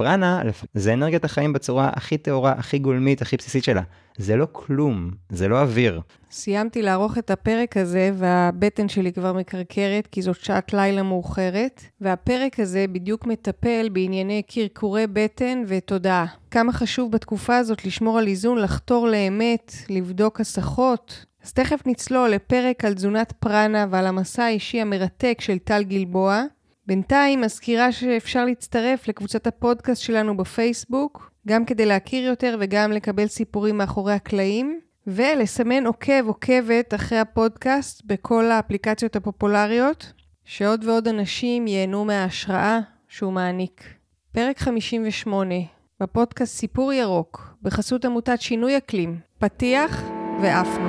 פרנה זה אנרגיית החיים בצורה הכי טהורה, הכי גולמית, הכי בסיסית שלה. זה לא כלום, זה לא אוויר. סיימתי לערוך את הפרק הזה, והבטן שלי כבר מקרקרת, כי זאת שעת לילה מאוחרת, והפרק הזה בדיוק מטפל בענייני קרקורי בטן ותודעה. כמה חשוב בתקופה הזאת לשמור על איזון, לחתור לאמת, לבדוק הסחות. אז תכף נצלול לפרק על תזונת פרנה ועל המסע האישי המרתק של טל גלבוע. בינתיים מזכירה שאפשר להצטרף לקבוצת הפודקאסט שלנו בפייסבוק, גם כדי להכיר יותר וגם לקבל סיפורים מאחורי הקלעים, ולסמן עוקב עוקבת אחרי הפודקאסט בכל האפליקציות הפופולריות, שעוד ועוד אנשים ייהנו מההשראה שהוא מעניק. פרק 58, בפודקאסט סיפור ירוק, בחסות עמותת שינוי אקלים, פתיח ועפנו.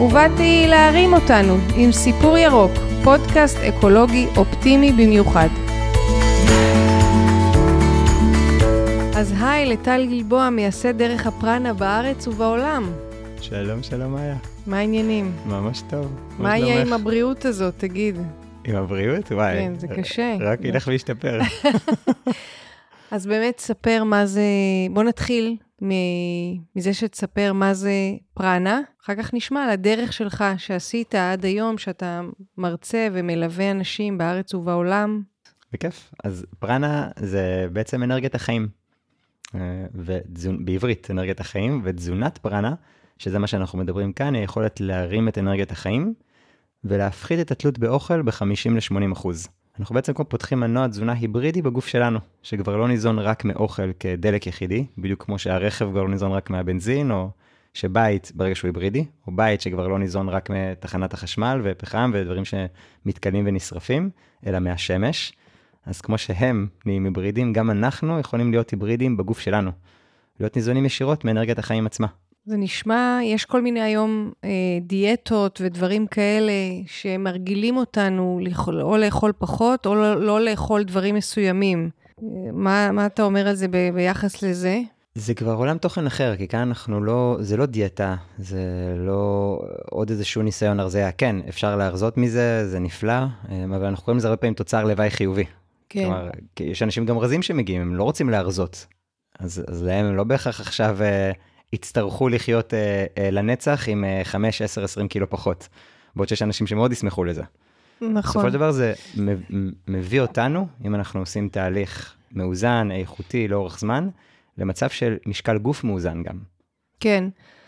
ובאתי להרים אותנו עם סיפור ירוק, פודקאסט אקולוגי אופטימי במיוחד. אז היי לטל גלבוע, מייסד דרך הפרנה בארץ ובעולם. שלום, שלום איה. מה העניינים? ממש טוב. מה יהיה עם הבריאות הזאת, תגיד? עם הבריאות? וואי. כן, זה קשה. רק ילך וישתפר. אז באמת, ספר מה זה... בוא נתחיל מזה שתספר מה זה פרנה, אחר כך נשמע על הדרך שלך שעשית עד היום, שאתה מרצה ומלווה אנשים בארץ ובעולם. בכיף. אז פרנה זה בעצם אנרגיית החיים. אה, ותזונ... בעברית אנרגיית החיים, ותזונת פרנה, שזה מה שאנחנו מדברים כאן, היא יכולת להרים את אנרגיית החיים ולהפחית את התלות באוכל ב-50 ל-80 אחוז. אנחנו בעצם כמו פותחים מנוע תזונה היברידי בגוף שלנו, שכבר לא ניזון רק מאוכל כדלק יחידי, בדיוק כמו שהרכב כבר לא ניזון רק מהבנזין, או שבית, ברגע שהוא היברידי, או בית שכבר לא ניזון רק מתחנת החשמל ופחם ודברים שמתכלים ונשרפים, אלא מהשמש. אז כמו שהם נהיים היברידים, גם אנחנו יכולים להיות היברידים בגוף שלנו. להיות ניזונים ישירות מאנרגיית החיים עצמה. זה נשמע, יש כל מיני היום אה, דיאטות ודברים כאלה שמרגילים אותנו לאכול, או לאכול פחות, או לא, לא לאכול דברים מסוימים. מה, מה אתה אומר על זה ב, ביחס לזה? זה כבר עולם תוכן אחר, כי כאן אנחנו לא, זה לא דיאטה, זה לא עוד איזשהו ניסיון הרזייה. כן, אפשר להרזות מזה, זה נפלא, אה, אבל אנחנו קוראים לזה הרבה פעמים תוצר לוואי חיובי. כן. כלומר, יש אנשים גם רזים שמגיעים, הם לא רוצים להרזות. אז, אז להם הם לא בהכרח עכשיו... יצטרכו לחיות אה, אה, לנצח עם אה, 5, 10, 20 קילו פחות. בעוד שיש אנשים שמאוד ישמחו לזה. נכון. בסופו של דבר זה מביא אותנו, אם אנחנו עושים תהליך מאוזן, איכותי, לאורך זמן, למצב של משקל גוף מאוזן גם. כן.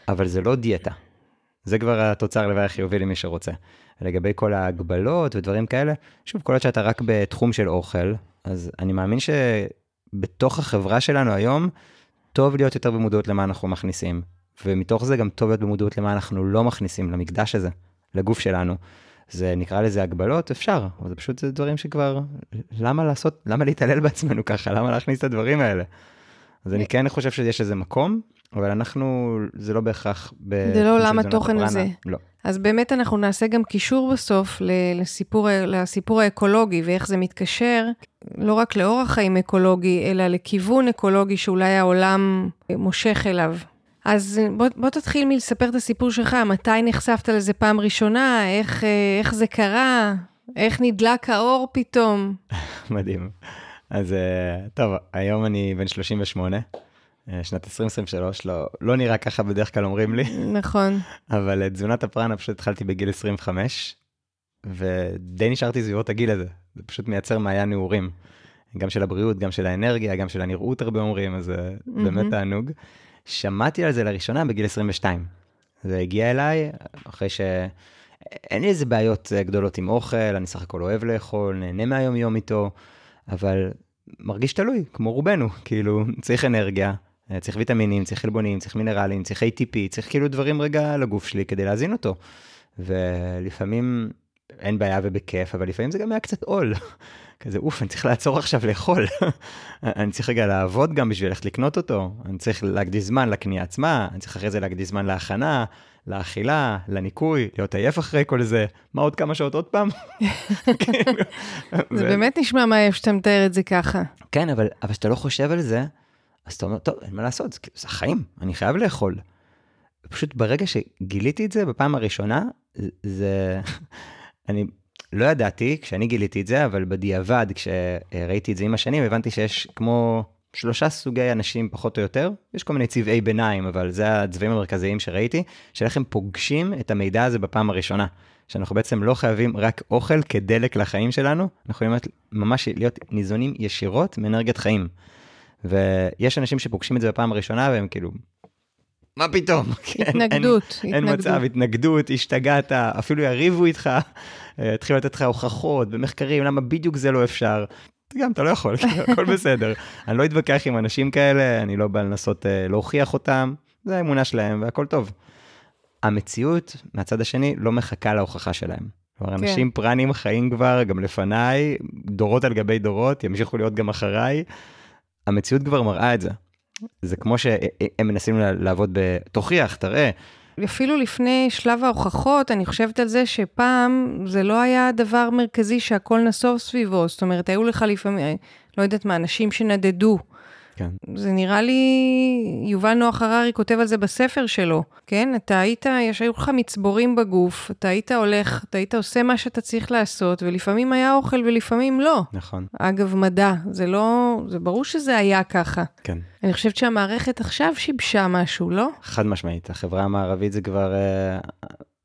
אבל זה לא דיאטה. זה כבר התוצר לוואי החיובי למי שרוצה. לגבי כל ההגבלות ודברים כאלה, שוב, כל עוד שאתה רק בתחום של אוכל, אז אני מאמין שבתוך החברה שלנו היום, טוב להיות יותר במודעות למה אנחנו מכניסים, ומתוך זה גם טוב להיות במודעות למה אנחנו לא מכניסים למקדש הזה, לגוף שלנו. זה נקרא לזה הגבלות, אפשר, אבל זה פשוט זה דברים שכבר, למה לעשות, למה להתעלל בעצמנו ככה, למה להכניס את הדברים האלה? אז אני כן חושב שיש איזה מקום, אבל אנחנו, זה לא בהכרח... זה לא עולם התוכן הזה. לא. אז באמת אנחנו נעשה גם קישור בסוף לסיפור, לסיפור האקולוגי ואיך זה מתקשר, לא רק לאורח חיים אקולוגי, אלא לכיוון אקולוגי שאולי העולם מושך אליו. אז בוא, בוא תתחיל מלספר את הסיפור שלך, מתי נחשפת לזה פעם ראשונה, איך, איך זה קרה, איך נדלק האור פתאום. מדהים. אז טוב, היום אני בן 38. אה, שנת 2023, לא, לא נראה ככה בדרך כלל אומרים לי. נכון. אבל את תזונת הפרנה פשוט התחלתי בגיל 25, ודי נשארתי סביבות הגיל הזה. זה פשוט מייצר מעיין נעורים. גם של הבריאות, גם של האנרגיה, גם של הנראות הרבה אומרים, אז זה mm-hmm. באמת תענוג. שמעתי על זה לראשונה בגיל 22. זה הגיע אליי אחרי ש... אין לי איזה בעיות אה, גדולות עם אוכל, אני סך הכל אוהב לאכול, נהנה מהיום יום איתו, אבל מרגיש תלוי, כמו רובנו, כאילו, צריך אנרגיה, אה, צריך ויטמינים, צריך חלבונים, צריך מינרלים, צריך ATP, צריך כאילו דברים רגע לגוף שלי כדי להזין אותו. ולפעמים אין בעיה ובכיף, אבל לפעמים זה גם היה קצת עול. כזה, אוף, אני צריך לעצור עכשיו לאכול. אני צריך רגע לעבוד גם בשביל ללכת לקנות אותו. אני צריך להקדיש זמן לקנייה עצמה, אני צריך אחרי זה להקדיש זמן להכנה, לאכילה, לניקוי, להיות עייף אחרי כל זה. מה עוד כמה שעות עוד פעם? זה באמת נשמע מהעייף שאתה מתאר את זה ככה. כן, אבל כשאתה לא חושב על זה, אז אתה אומר, טוב, אין מה לעשות, זה החיים, אני חייב לאכול. פשוט ברגע שגיליתי את זה בפעם הראשונה, זה... אני לא ידעתי כשאני גיליתי את זה, אבל בדיעבד, כשראיתי את זה עם השנים, הבנתי שיש כמו שלושה סוגי אנשים פחות או יותר, יש כל מיני צבעי ביניים, אבל זה הצבעים המרכזיים שראיתי, של איך הם פוגשים את המידע הזה בפעם הראשונה. שאנחנו בעצם לא חייבים רק אוכל כדלק לחיים שלנו, אנחנו יכולים ממש להיות ניזונים ישירות מאנרגיית חיים. ויש אנשים שפוגשים את זה בפעם הראשונה והם כאילו, מה פתאום? התנגדות, אין, אין, אין מצב, התנגדות, השתגעת, אפילו יריבו איתך, יתחילו לתת לך הוכחות ומחקרים, למה בדיוק זה לא אפשר. גם אתה לא יכול, הכל בסדר. אני לא אתווכח עם אנשים כאלה, אני לא בא לנסות uh, להוכיח אותם, זה האמונה שלהם והכל טוב. המציאות, מהצד השני, לא מחכה להוכחה שלהם. כלומר, כן. אנשים פרנים חיים כבר, גם לפניי, דורות על גבי דורות, ימשיכו להיות גם אחריי. המציאות כבר מראה את זה. זה כמו שהם מנסים לעבוד ב... תוכיח, תראה. אפילו לפני שלב ההוכחות, אני חושבת על זה שפעם זה לא היה דבר מרכזי שהכל נסוב סביבו. זאת אומרת, היו לך לפעמים, לא יודעת מה, אנשים שנדדו. כן. זה נראה לי, יובל נוח הררי כותב על זה בספר שלו, כן? אתה היית, יש היו לך מצבורים בגוף, אתה היית הולך, אתה היית עושה מה שאתה צריך לעשות, ולפעמים היה אוכל ולפעמים לא. נכון. אגב, מדע, זה לא, זה ברור שזה היה ככה. כן. אני חושבת שהמערכת עכשיו שיבשה משהו, לא? חד משמעית, החברה המערבית זה כבר...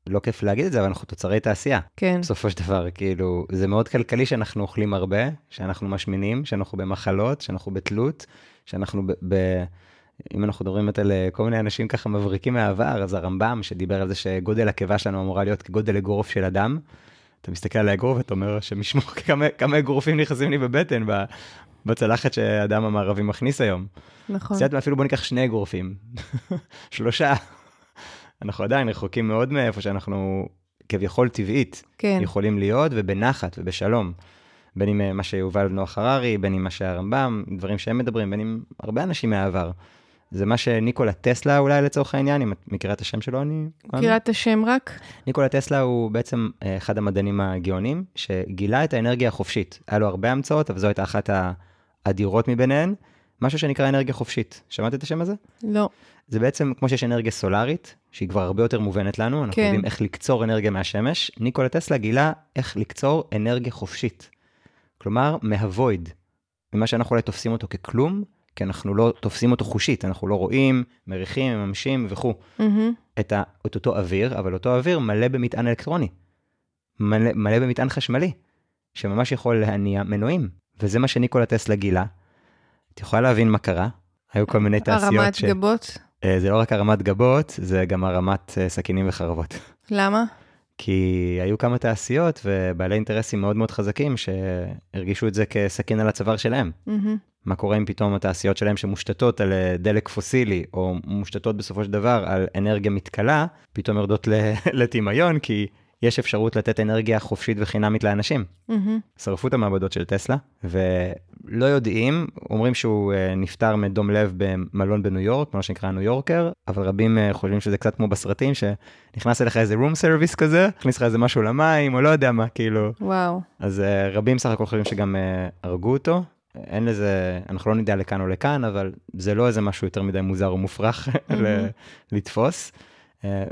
לא כיף להגיד את זה, אבל אנחנו תוצרי תעשייה. כן. בסופו של דבר, כאילו, זה מאוד כלכלי שאנחנו אוכלים הרבה, שאנחנו משמינים, שאנחנו במחלות, שאנחנו בתלות, שאנחנו ב... ב אם אנחנו מדברים על אה, כל מיני אנשים ככה מבריקים מהעבר, אז הרמב"ם שדיבר על זה שגודל הקיבה שלנו אמורה להיות כגודל אגרוף של אדם. אתה מסתכל על האגרוף ואתה אומר שמשמור כמה, כמה אגרופים נכנסים לי בבטן בצלחת שהאדם המערבי מכניס היום. נכון. אז אפילו בוא ניקח שני אגרופים, שלושה. אנחנו עדיין רחוקים מאוד מאיפה שאנחנו כביכול טבעית כן. יכולים להיות ובנחת ובשלום. בין אם אה, מה שיובל נוח הררי, בין אם מה שהרמב"ם, דברים שהם מדברים, בין אם הרבה אנשים מהעבר. זה מה שניקולה טסלה אולי לצורך העניין, אם את מכירה את השם שלו, אני... מכירה את השם רק? ניקולה טסלה הוא בעצם אה, אחד המדענים הגאונים, שגילה את האנרגיה החופשית. היה לו הרבה המצאות, אבל זו הייתה אחת האדירות מביניהן, משהו שנקרא אנרגיה חופשית. שמעת את השם הזה? לא. זה בעצם כמו שיש אנרגיה סולארית, שהיא כבר הרבה יותר מובנת לנו, אנחנו כן. יודעים איך לקצור אנרגיה מהשמש, ניקולה טסלה גילה איך לקצור אנרגיה חופשית. כלומר, מהוויד, ממה שאנחנו אולי תופסים אותו ככלום, כי אנחנו לא תופסים אותו חושית, אנחנו לא רואים, מריחים, מממשים וכו'. Mm-hmm. את, ה, את אותו אוויר, אבל אותו אוויר מלא במטען אלקטרוני, מלא, מלא במטען חשמלי, שממש יכול להניע מנועים, וזה מה שניקולה טסלה גילה. את יכולה להבין מה קרה? היו כל מיני תעשיות הרמת ש... הרמת גבות? אה, זה לא רק הרמת גבות, זה גם הרמת אה, סכינים וחרבות. למה? כי היו כמה תעשיות ובעלי אינטרסים מאוד מאוד חזקים שהרגישו את זה כסכין על הצוואר שלהם. Mm-hmm. מה קורה אם פתאום התעשיות שלהם שמושתתות על אה, דלק פוסילי, או מושתתות בסופו של דבר על אנרגיה מתכלה, פתאום יורדות לטמיון, כי יש אפשרות לתת אנרגיה חופשית וחינמית לאנשים. Mm-hmm. שרפו את המעבדות של טסלה, ולא יודעים, אומרים שהוא uh, נפטר מדום לב במלון בניו יורק, מה שנקרא ניו יורקר, אבל רבים uh, חושבים שזה קצת כמו בסרטים, שנכנס אליך איזה room service כזה, הכניס לך איזה משהו למים, או לא יודע מה, כאילו. וואו. אז uh, רבים סך הכל חושבים שגם הרגו אותו. אין לזה, אנחנו לא נדע לכאן או לכאן, אבל זה לא איזה משהו יותר מדי מוזר או מופרך. לתפוס.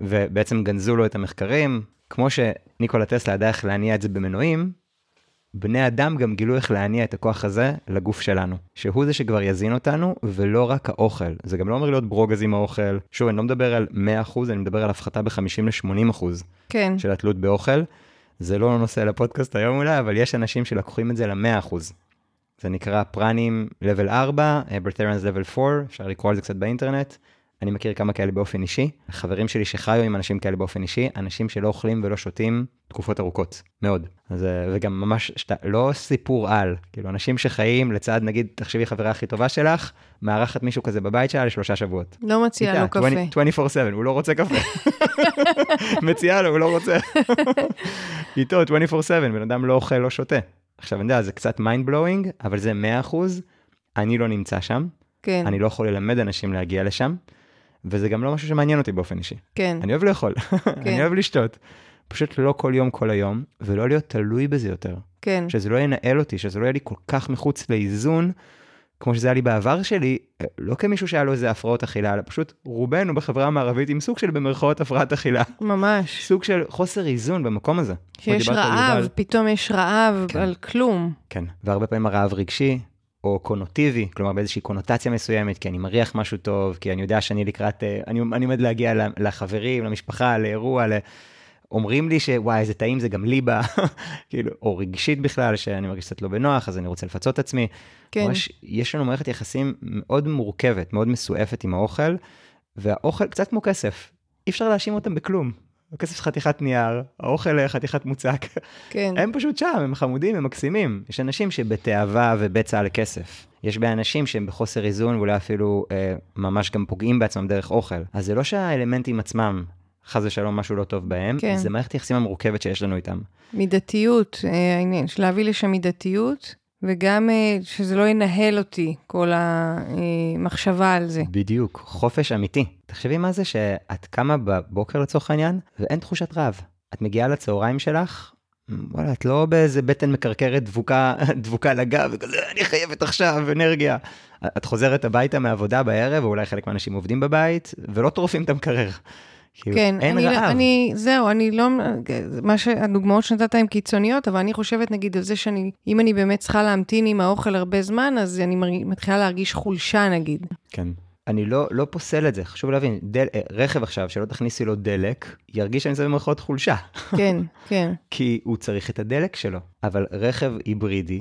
ובעצם גנזו לו את המחקרים, כמו שניקולה טסלה ידע איך להניע את זה במנועים, בני אדם גם גילו איך להניע את הכוח הזה לגוף שלנו, שהוא זה שכבר יזין אותנו, ולא רק האוכל. זה גם לא אומר להיות ברוגז עם האוכל. שוב, אני לא מדבר על 100%, אני מדבר על הפחתה ב-50 ל-80% כן. של התלות באוכל. זה לא נושא לפודקאסט היום אולי, אבל יש אנשים שלקוחים את זה ל-100%. זה נקרא פרנים level 4, ברטריאנס level 4, אפשר לקרוא על זה קצת באינטרנט. אני מכיר כמה כאלה באופן אישי, חברים שלי שחיו עם אנשים כאלה באופן אישי, אנשים שלא אוכלים ולא שותים תקופות ארוכות, מאוד. אז, אה, וגם ממש, שת, לא סיפור על, כאילו אנשים שחיים לצד, נגיד, תחשבי חברה הכי טובה שלך, מארחת מישהו כזה בבית שלה לשלושה שבועות. לא מציעה לו קפה. 24/7, הוא לא רוצה קפה. מציעה לו, הוא לא רוצה. איתו 24/7, בן אדם לא אוכל, לא שותה. עכשיו, אני יודע, זה קצת mind blowing, אבל זה 100%, אני לא נמצא שם. כן. אני לא יכול ללמד אנשים להגיע לשם, וזה גם לא משהו שמעניין אותי באופן אישי. כן. אני אוהב לאכול, אני אוהב לשתות. פשוט לא כל יום, כל היום, ולא להיות תלוי בזה יותר. כן. שזה לא ינהל אותי, שזה לא יהיה לי כל כך מחוץ לאיזון, כמו שזה היה לי בעבר שלי, לא כמישהו שהיה לו איזה הפרעות אכילה, אלא פשוט רובנו בחברה המערבית עם סוג של במרכאות הפרעת אכילה. ממש. סוג של חוסר איזון במקום הזה. שיש רעב, פתאום יש רעב כן. על כלום. כן, והרבה פעמים הרעב רגשי, או קונוטיבי, כלומר באיזושהי קונוטציה מסוימת, כי אני מריח משהו טוב, כי אני יודע שאני לקראת, אה, אני, אני עומד להגיע לחברים, למשפחה, לאירוע, ל... אומרים לי שוואי, איזה טעים זה גם לי בא, כאילו, או רגשית בכלל, שאני מרגיש קצת לא בנוח, אז אני רוצה לפצות את עצמי. כן. ממש, יש לנו מערכת יחסים מאוד מורכבת, מאוד מסועפת עם האוכל, והאוכל קצת כמו כסף, אי אפשר להאשים אותם בכלום. הכסף חתיכת נייר, האוכל חתיכת מוצק. כן. הם פשוט שם, הם חמודים, הם מקסימים. יש אנשים שבתאווה ובצע לכסף. יש באנשים שהם בחוסר איזון ואולי אפילו אה, ממש גם פוגעים בעצמם דרך אוכל. אז זה לא שהאלמנטים עצמם, חס ושלום משהו לא טוב בהם, כן. זה מערכת יחסים המורכבת שיש לנו איתם. מידתיות, אה, העניין, של להביא לשם מידתיות. וגם אה, שזה לא ינהל אותי, כל המחשבה על זה. בדיוק, חופש אמיתי. תחשבי מה זה שאת קמה בבוקר לצורך העניין, ואין תחושת רעב. את מגיעה לצהריים שלך, וואלה, את לא באיזה בטן מקרקרת דבוקה, דבוקה לגב, וכזה, אני חייבת עכשיו אנרגיה. את חוזרת הביתה מהעבודה בערב, או אולי חלק מהאנשים עובדים בבית, ולא טורפים את המקרר. כאילו, כן, אין אני, רעב. אני, זהו, אני לא, מה שהדוגמאות שנתת הן קיצוניות, אבל אני חושבת נגיד על זה שאני, אם אני באמת צריכה להמתין עם האוכל הרבה זמן, אז אני מתחילה להרגיש חולשה נגיד. כן. אני לא, לא פוסל את זה, חשוב להבין, דל, אה, רכב עכשיו, שלא תכניסי לו דלק, ירגיש שאני זה במרכאות חולשה. כן, כן. כי הוא צריך את הדלק שלו. אבל רכב היברידי,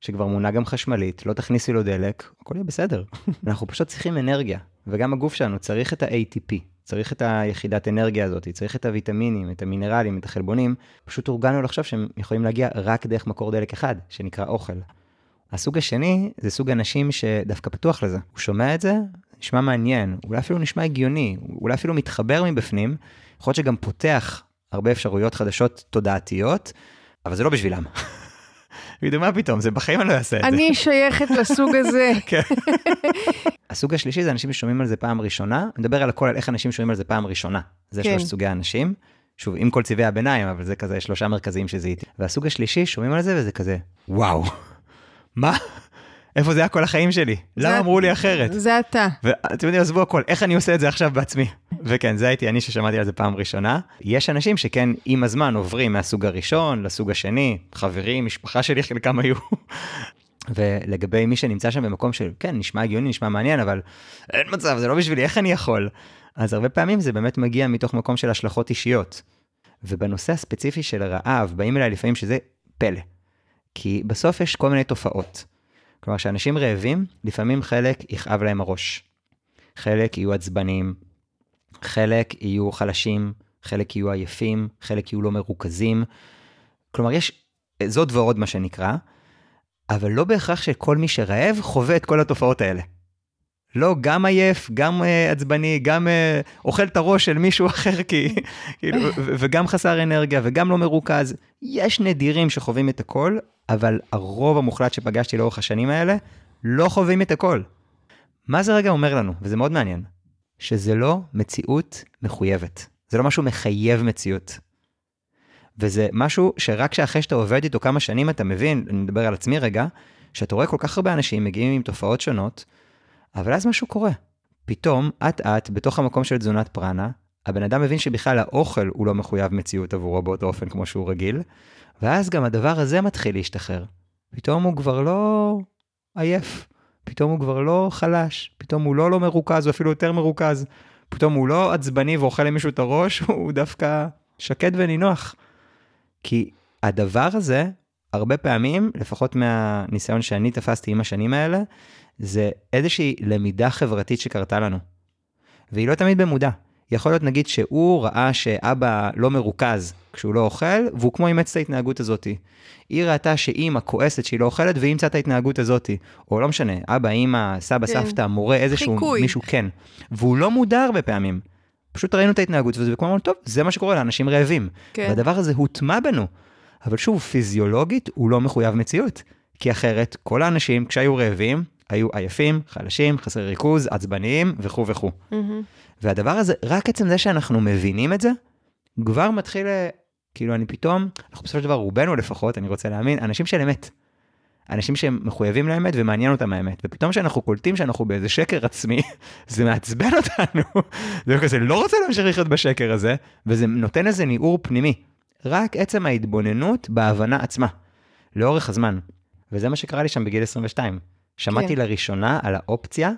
שכבר מונע גם חשמלית, לא תכניסי לו דלק, הכל יהיה בסדר. אנחנו פשוט צריכים אנרגיה, וגם הגוף שלנו צריך את ה-ATP, צריך את היחידת אנרגיה הזאת, צריך את הוויטמינים, את המינרלים, את החלבונים, פשוט הורגלנו לחשוב שהם יכולים להגיע רק דרך מקור דלק אחד, שנקרא אוכל. הסוג השני זה סוג אנשים שדווקא פתוח לזה. הוא שומע את זה, נשמע מעניין, אולי אפילו נשמע הגיוני, אולי אפילו מתחבר מבפנים, יכול להיות שגם פותח הרבה אפשרויות חדשות תודעתיות, אבל זה לא בשבילם. וידעו מה פתאום, זה בחיים אני לא אעשה את זה. אני שייכת לסוג הזה. כן. הסוג השלישי זה אנשים ששומעים על זה פעם ראשונה, אני מדבר על הכל, על איך אנשים שומעים על זה פעם ראשונה. זה כן. שלוש סוגי אנשים. שוב, עם כל צבעי הביניים, אבל זה כזה שלושה מרכזיים שזיהיתי. והסוג השלישי, שומעים על זה וזה כזה, וואו, מה? איפה זה היה כל החיים שלי? למה אמרו לי אחרת? זה אתה. ואתם יודעים, עזבו הכל, איך אני עושה את זה עכשיו בעצמי? וכן, זה הייתי אני ששמעתי על זה פעם ראשונה. יש אנשים שכן, עם הזמן עוברים מהסוג הראשון לסוג השני, חברים, משפחה שלי, חלקם היו. ולגבי מי שנמצא שם במקום של, כן, נשמע הגיוני, נשמע מעניין, אבל אין מצב, זה לא בשבילי, איך אני יכול? אז הרבה פעמים זה באמת מגיע מתוך מקום של השלכות אישיות. ובנושא הספציפי של רעב, באים אליי לפעמים שזה פלא. כי בסוף יש כל מיני תופעות. כלומר, כשאנשים רעבים, לפעמים חלק יכאב להם הראש. חלק יהיו עצבניים, חלק יהיו חלשים, חלק יהיו עייפים, חלק יהיו לא מרוכזים. כלומר, יש זאת ועוד מה שנקרא, אבל לא בהכרח שכל מי שרעב חווה את כל התופעות האלה. לא, גם עייף, גם uh, עצבני, גם uh, אוכל את הראש של מישהו אחר, כי, כאילו, וגם חסר אנרגיה, וגם לא מרוכז. יש נדירים שחווים את הכל, אבל הרוב המוחלט שפגשתי לאורך השנים האלה, לא חווים את הכל. מה זה רגע אומר לנו, וזה מאוד מעניין, שזה לא מציאות מחויבת. זה לא משהו מחייב מציאות. וזה משהו שרק שאחרי שאתה עובד איתו כמה שנים אתה מבין, אני מדבר על עצמי רגע, שאתה רואה כל כך הרבה אנשים מגיעים עם תופעות שונות, אבל אז משהו קורה. פתאום, אט אט, בתוך המקום של תזונת פרנה, הבן אדם מבין שבכלל האוכל הוא לא מחויב מציאות עבורו באותו אופן כמו שהוא רגיל, ואז גם הדבר הזה מתחיל להשתחרר. פתאום הוא כבר לא עייף, פתאום הוא כבר לא חלש, פתאום הוא לא לא מרוכז, הוא אפילו יותר מרוכז, פתאום הוא לא עצבני ואוכל למישהו את הראש, הוא דווקא שקט ונינוח. כי הדבר הזה, הרבה פעמים, לפחות מהניסיון שאני תפסתי עם השנים האלה, זה איזושהי למידה חברתית שקרתה לנו. והיא לא תמיד במודע. יכול להיות נגיד שהוא ראה שאבא לא מרוכז כשהוא לא אוכל, והוא כמו אימץ את ההתנהגות הזאת. היא ראתה שאימא כועסת שהיא לא אוכלת, והיא אימצה את ההתנהגות הזאת. או לא משנה, אבא, אימא, סבא, כן. סבתא, מורה, איזשהו חיקוי. מישהו, כן. והוא לא מודע הרבה פעמים. פשוט ראינו את ההתנהגות, וזה כמו אמרנו, טוב, זה מה שקורה לאנשים רעבים. כן. והדבר הזה הוטמע בנו. אבל שוב, פיזיולוגית הוא לא מחויב מציאות. כי אחרת, כל האנשים, כשהיו רעבים, היו עייפים, חלשים, חסרי ריכוז, עצבניים וכו' וכו'. מהמם. והדבר הזה, רק עצם זה שאנחנו מבינים את זה, כבר מתחיל, ל- כאילו אני פתאום, אנחנו בסופו של דבר, רובנו לפחות, אני רוצה להאמין, אנשים של אמת. אנשים שהם מחויבים לאמת ומעניין אותם האמת. ופתאום כשאנחנו קולטים שאנחנו באיזה שקר עצמי, זה מעצבן אותנו. זה כזה, לא רוצה להמשיך לחיות בשקר הזה, וזה נותן איזה ניעור פנימי. רק עצם ההתבוננות בהבנה עצמה, לאורך הזמן. וזה מה שקרה לי שם בגיל 22. שמעתי כן. לראשונה על האופציה,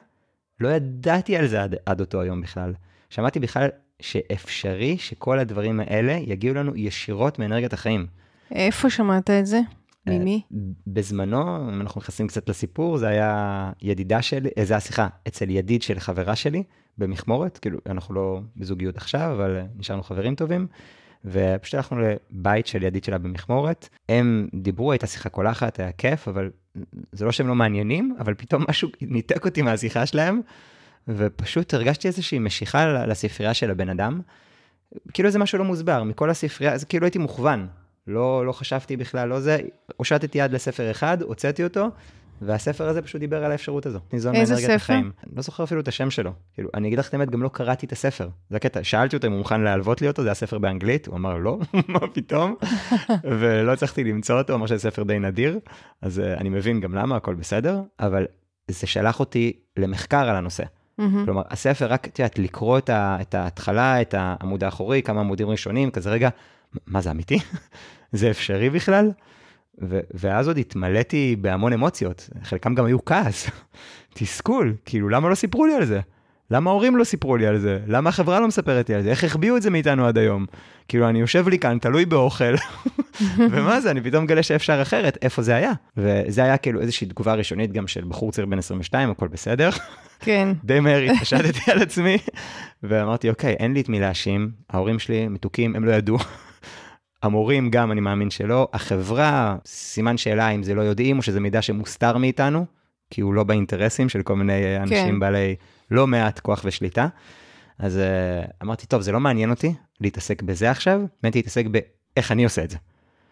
לא ידעתי על זה עד, עד אותו היום בכלל. שמעתי בכלל שאפשרי שכל הדברים האלה יגיעו לנו ישירות מאנרגיית החיים. איפה שמעת את זה? אה, ממי? בזמנו, אם אנחנו נכנסים קצת לסיפור, זה היה ידידה שלי, אה, זה היה שיחה אצל ידיד של חברה שלי במכמורת, כאילו אנחנו לא בזוגיות עכשיו, אבל נשארנו חברים טובים, ופשוט הלכנו לבית של ידיד שלה במכמורת, הם דיברו, הייתה שיחה קולחת, היה כיף, אבל זה לא שהם לא מעניינים, אבל פתאום משהו ניתק אותי מהשיחה שלהם, ופשוט הרגשתי איזושהי משיכה לספרייה של הבן אדם, כאילו איזה משהו לא מוסבר, מכל הספרייה, זה כאילו הייתי מוכוון. לא, לא חשבתי בכלל, לא זה, הושטתי יד לספר אחד, הוצאתי אותו, והספר הזה פשוט דיבר על האפשרות הזו. ניזון מאנרגיית? החיים. אני לא זוכר אפילו את השם שלו. כאילו, אני אגיד לך את האמת, גם לא קראתי את הספר. זה הקטע, שאלתי אותו אם הוא מוכן להלוות לי אותו, זה היה ספר באנגלית, הוא אמר לא, מה פתאום, ולא הצלחתי למצוא אותו, אמר שזה ספר די נדיר, אז uh, אני מבין גם למה, הכל בסדר, אבל זה שלח אותי למחקר על הנושא. מהמם. כלומר, הספר, רק, את יודעת, לקרוא את, ה, את ההתחלה, את העמוד האחורי, כמה עמודים ראשונים, כזה רגע, מה זה אמיתי? זה אפשרי בכלל? ו- ואז עוד התמלאתי בהמון אמוציות, חלקם גם היו כעס, תסכול, כאילו, למה לא סיפרו לי על זה? למה ההורים לא סיפרו לי על זה? למה החברה לא מספרת לי על זה? איך החביאו את זה מאיתנו עד היום? כאילו, אני יושב לי כאן, תלוי באוכל, ומה זה, אני פתאום מגלה שאפשר אחרת, איפה זה היה? וזה היה כאילו איזושהי תגובה ראשונית גם של בחור צעיר בן 22, הכל בסדר. כן. די מהר התפשטתי על עצמי, ואמרתי, אוקיי, אין לי את מי להאשים, ההורים שלי מתוקים, הם לא ידעו. המורים גם, אני מאמין שלא. החברה, סימן שאלה אם זה לא יודעים, או שזה מידע שמוסתר מאיתנו, כי הוא לא באינטרסים של כל מיני אה, אנשים כן. בעלי לא מעט כוח ושליטה. אז uh, אמרתי, טוב, זה לא מעניין אותי להתעסק בזה עכשיו, אותי להתעסק באיך אני עושה את זה.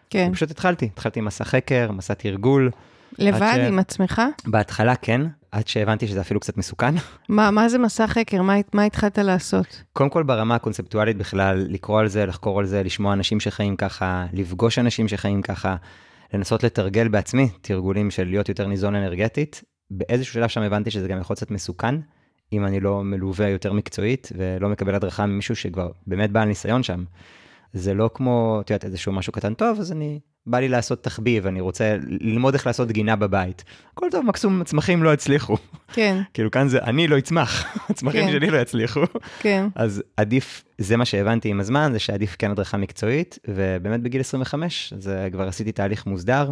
כן. פשוט התחלתי, התחלתי מסע חקר, מסע תרגול. לבד, ש- עם עצמך? בהתחלה כן, עד שהבנתי שזה אפילו קצת מסוכן. מה מה זה מסע חקר? מה מה התחלת לעשות? קודם כל ברמה הקונספטואלית בכלל, לקרוא על זה, לחקור על זה, לשמוע אנשים שחיים ככה, לפגוש אנשים שחיים ככה, לנסות לתרגל בעצמי תרגולים של להיות יותר ניזון אנרגטית. באיזשהו שלב שם הבנתי שזה גם יכול להיות קצת מסוכן, אם אני לא מלווה יותר מקצועית ולא מקבל הדרכה ממישהו שכבר באמת בעל ניסיון שם. זה לא כמו, את יודעת, איזשהו משהו קטן טוב, אז אני, בא לי לעשות תחביב, אני רוצה ללמוד איך לעשות גינה בבית. הכל טוב, מקסימום הצמחים לא הצליחו. כן, כאילו כאן זה אני לא אצמח, הצמחים כן. שלי לא יצליחו. כן. אז עדיף, זה מה שהבנתי עם הזמן, זה שעדיף כן הדרכה מקצועית, ובאמת בגיל 25, אז אה, כבר עשיתי תהליך מוסדר,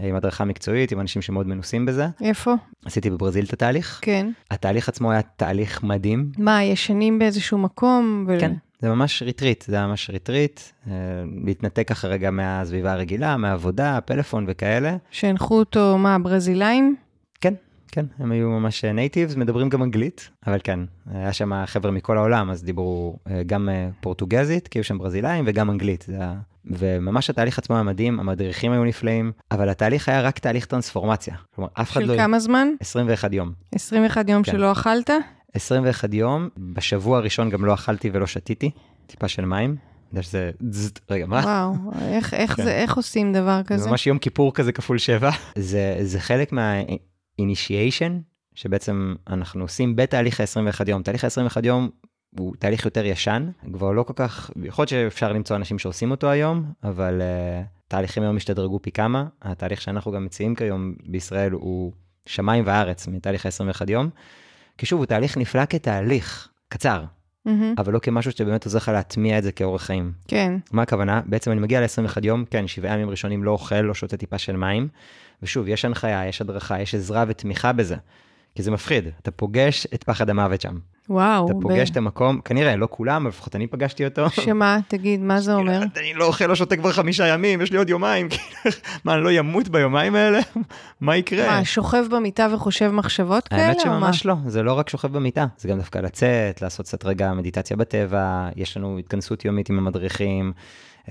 אה, עם הדרכה מקצועית, עם אנשים שמאוד מנוסים בזה. איפה? עשיתי בברזיל את התהליך. כן. התהליך עצמו היה תהליך מדהים. מה, ישנים באיזשהו מקום? ו- כן, זה ממש ריטריט, זה ממש ריטריט, אה, להתנתק ככה רגע מהסביבה הרגילה, מהעבודה, פלאפון וכאלה. שהנחו אותו, מה, ברזילאים? כן, כן, הם היו ממש natives, מדברים גם אנגלית, אבל כן, היה שם חבר'ה מכל העולם, אז דיברו אה, גם אה, פורטוגזית, כי היו שם ברזילאים, וגם אנגלית. זה היה... וממש התהליך עצמו היה מדהים, המדריכים היו נפלאים, אבל התהליך היה רק תהליך טרנספורמציה. כלומר, אף אחד של לא... כמה זמן? 21 יום. 21 יום כן. שלא אכלת? 21 יום, בשבוע הראשון גם לא אכלתי ולא שתיתי, טיפה של מים. יודע שזה... רגע, מה? וואו, איך- איך כן. זה- איך עושים דבר זה כזה? ממש יום כיפור כזה כפול שבע. זה, זה חלק מה-initiation, שבעצם אנחנו עושים בתהליך ה-21 יום. תהליך ה-21 יום הוא תהליך יותר ישן, כבר לא כל כך, יכול להיות שאפשר למצוא אנשים שעושים אותו היום, אבל uh, תהליכים היום השתדרגו פי כמה. התהליך שאנחנו גם מציעים כיום בישראל הוא שמיים וארץ מתהליך ה-21 יום. כי שוב, הוא תהליך נפלא כתהליך, קצר, מהמם. אבל לא כמשהו שבאמת עוזר לך להטמיע את זה כאורח חיים. כן, מה הכוונה? בעצם אני מגיע ל-21 יום, כן, שבעה ימים ראשונים לא אוכל, לא שותה טיפה של מים, ושוב, יש הנחיה, יש הדרכה, יש עזרה ותמיכה בזה, כי זה מפחיד, אתה פוגש את פחד המוות שם. וואו. אתה פוגש את המקום, כנראה, לא כולם, אבל לפחות אני פגשתי אותו. שמה? תגיד, מה זה אומר? אני לא אוכל, לא שותה כבר חמישה ימים, יש לי עוד יומיים. כאילו, מה, אני לא ימות ביומיים האלה? מה יקרה? מה, שוכב במיטה וחושב מחשבות כאלה? האמת? שממש לא, זה לא רק שוכב במיטה, זה גם דווקא לצאת, לעשות קצת רגע מדיטציה בטבע, יש לנו התכנסות יומית עם המדריכים,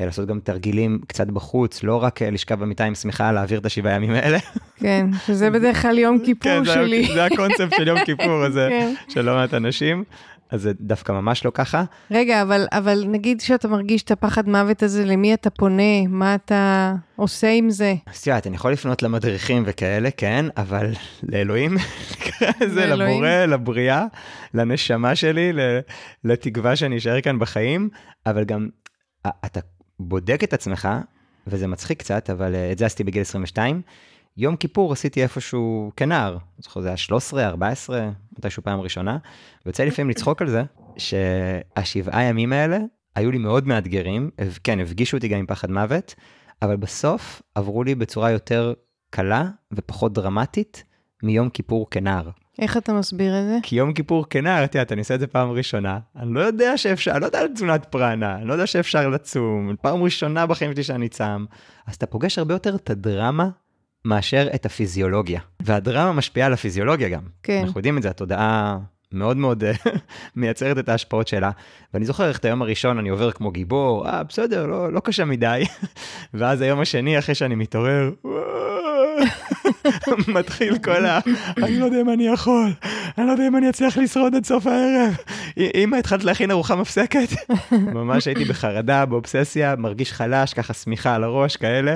לעשות גם תרגילים קצת בחוץ, לא רק אה, לשכב במיטה עם שמיכה, להעביר את השבעה ימים האלה. כן, שזה בדרך כלל יום כיפור כן, זה- שלי. זה הקונספט של יום כיפור הזה, כן. של לא מעט אנשים, אז זה דווקא ממש לא ככה. רגע, אבל, אבל נגיד שאתה מרגיש את הפחד מוות הזה, למי אתה פונה? מה אתה עושה עם זה? אז את יודעת, אני יכול לפנות למדריכים וכאלה, כן, אבל לאלוהים, לזה, לאלוהים. לבורא, לבריאה, לנשמה שלי, לתקווה שאני אשאר כאן בחיים, אבל גם א- אתה בודק את עצמך, וזה מצחיק קצת, אבל אה, את זה עשיתי בגיל 22. יום כיפור עשיתי איפשהו כנער, אני זוכר, זה היה 13, 14, מתישהו פעם ראשונה, ויוצא לפעמים לצחוק על זה, שהשבעה ימים האלה היו לי מאוד מאתגרים, כן, הפגישו אותי גם עם פחד מוות, אבל בסוף עברו לי בצורה יותר קלה ופחות דרמטית מיום כיפור כנער. איך אתה מסביר את זה? כי יום כיפור כנער, את יודעת, אני עושה את זה פעם ראשונה, אני לא יודע שאפשר, אני לא יודע על תזונת פרנה, אני לא יודע שאפשר לצום, פעם ראשונה בחיים שלי שאני צם, אז אתה פוגש הרבה יותר את הדרמה מאשר את הפיזיולוגיה. והדרמה משפיעה על הפיזיולוגיה גם. כן. אנחנו יודעים את זה, התודעה מאוד מאוד אה, מייצרת את ההשפעות שלה. ואני זוכר איך את היום הראשון אני עובר כמו גיבור, אה, בסדר, לא, לא קשה מדי. ואז היום השני, אחרי שאני מתעורר, מתחיל כל ה... אני לא יודע אם אני יכול, אני לא יודע אם אני אצליח לשרוד עד סוף הערב. אמא, התחלת להכין ארוחה מפסקת? ממש הייתי בחרדה, באובססיה, מרגיש חלש, ככה שמיכה על הראש, כאלה.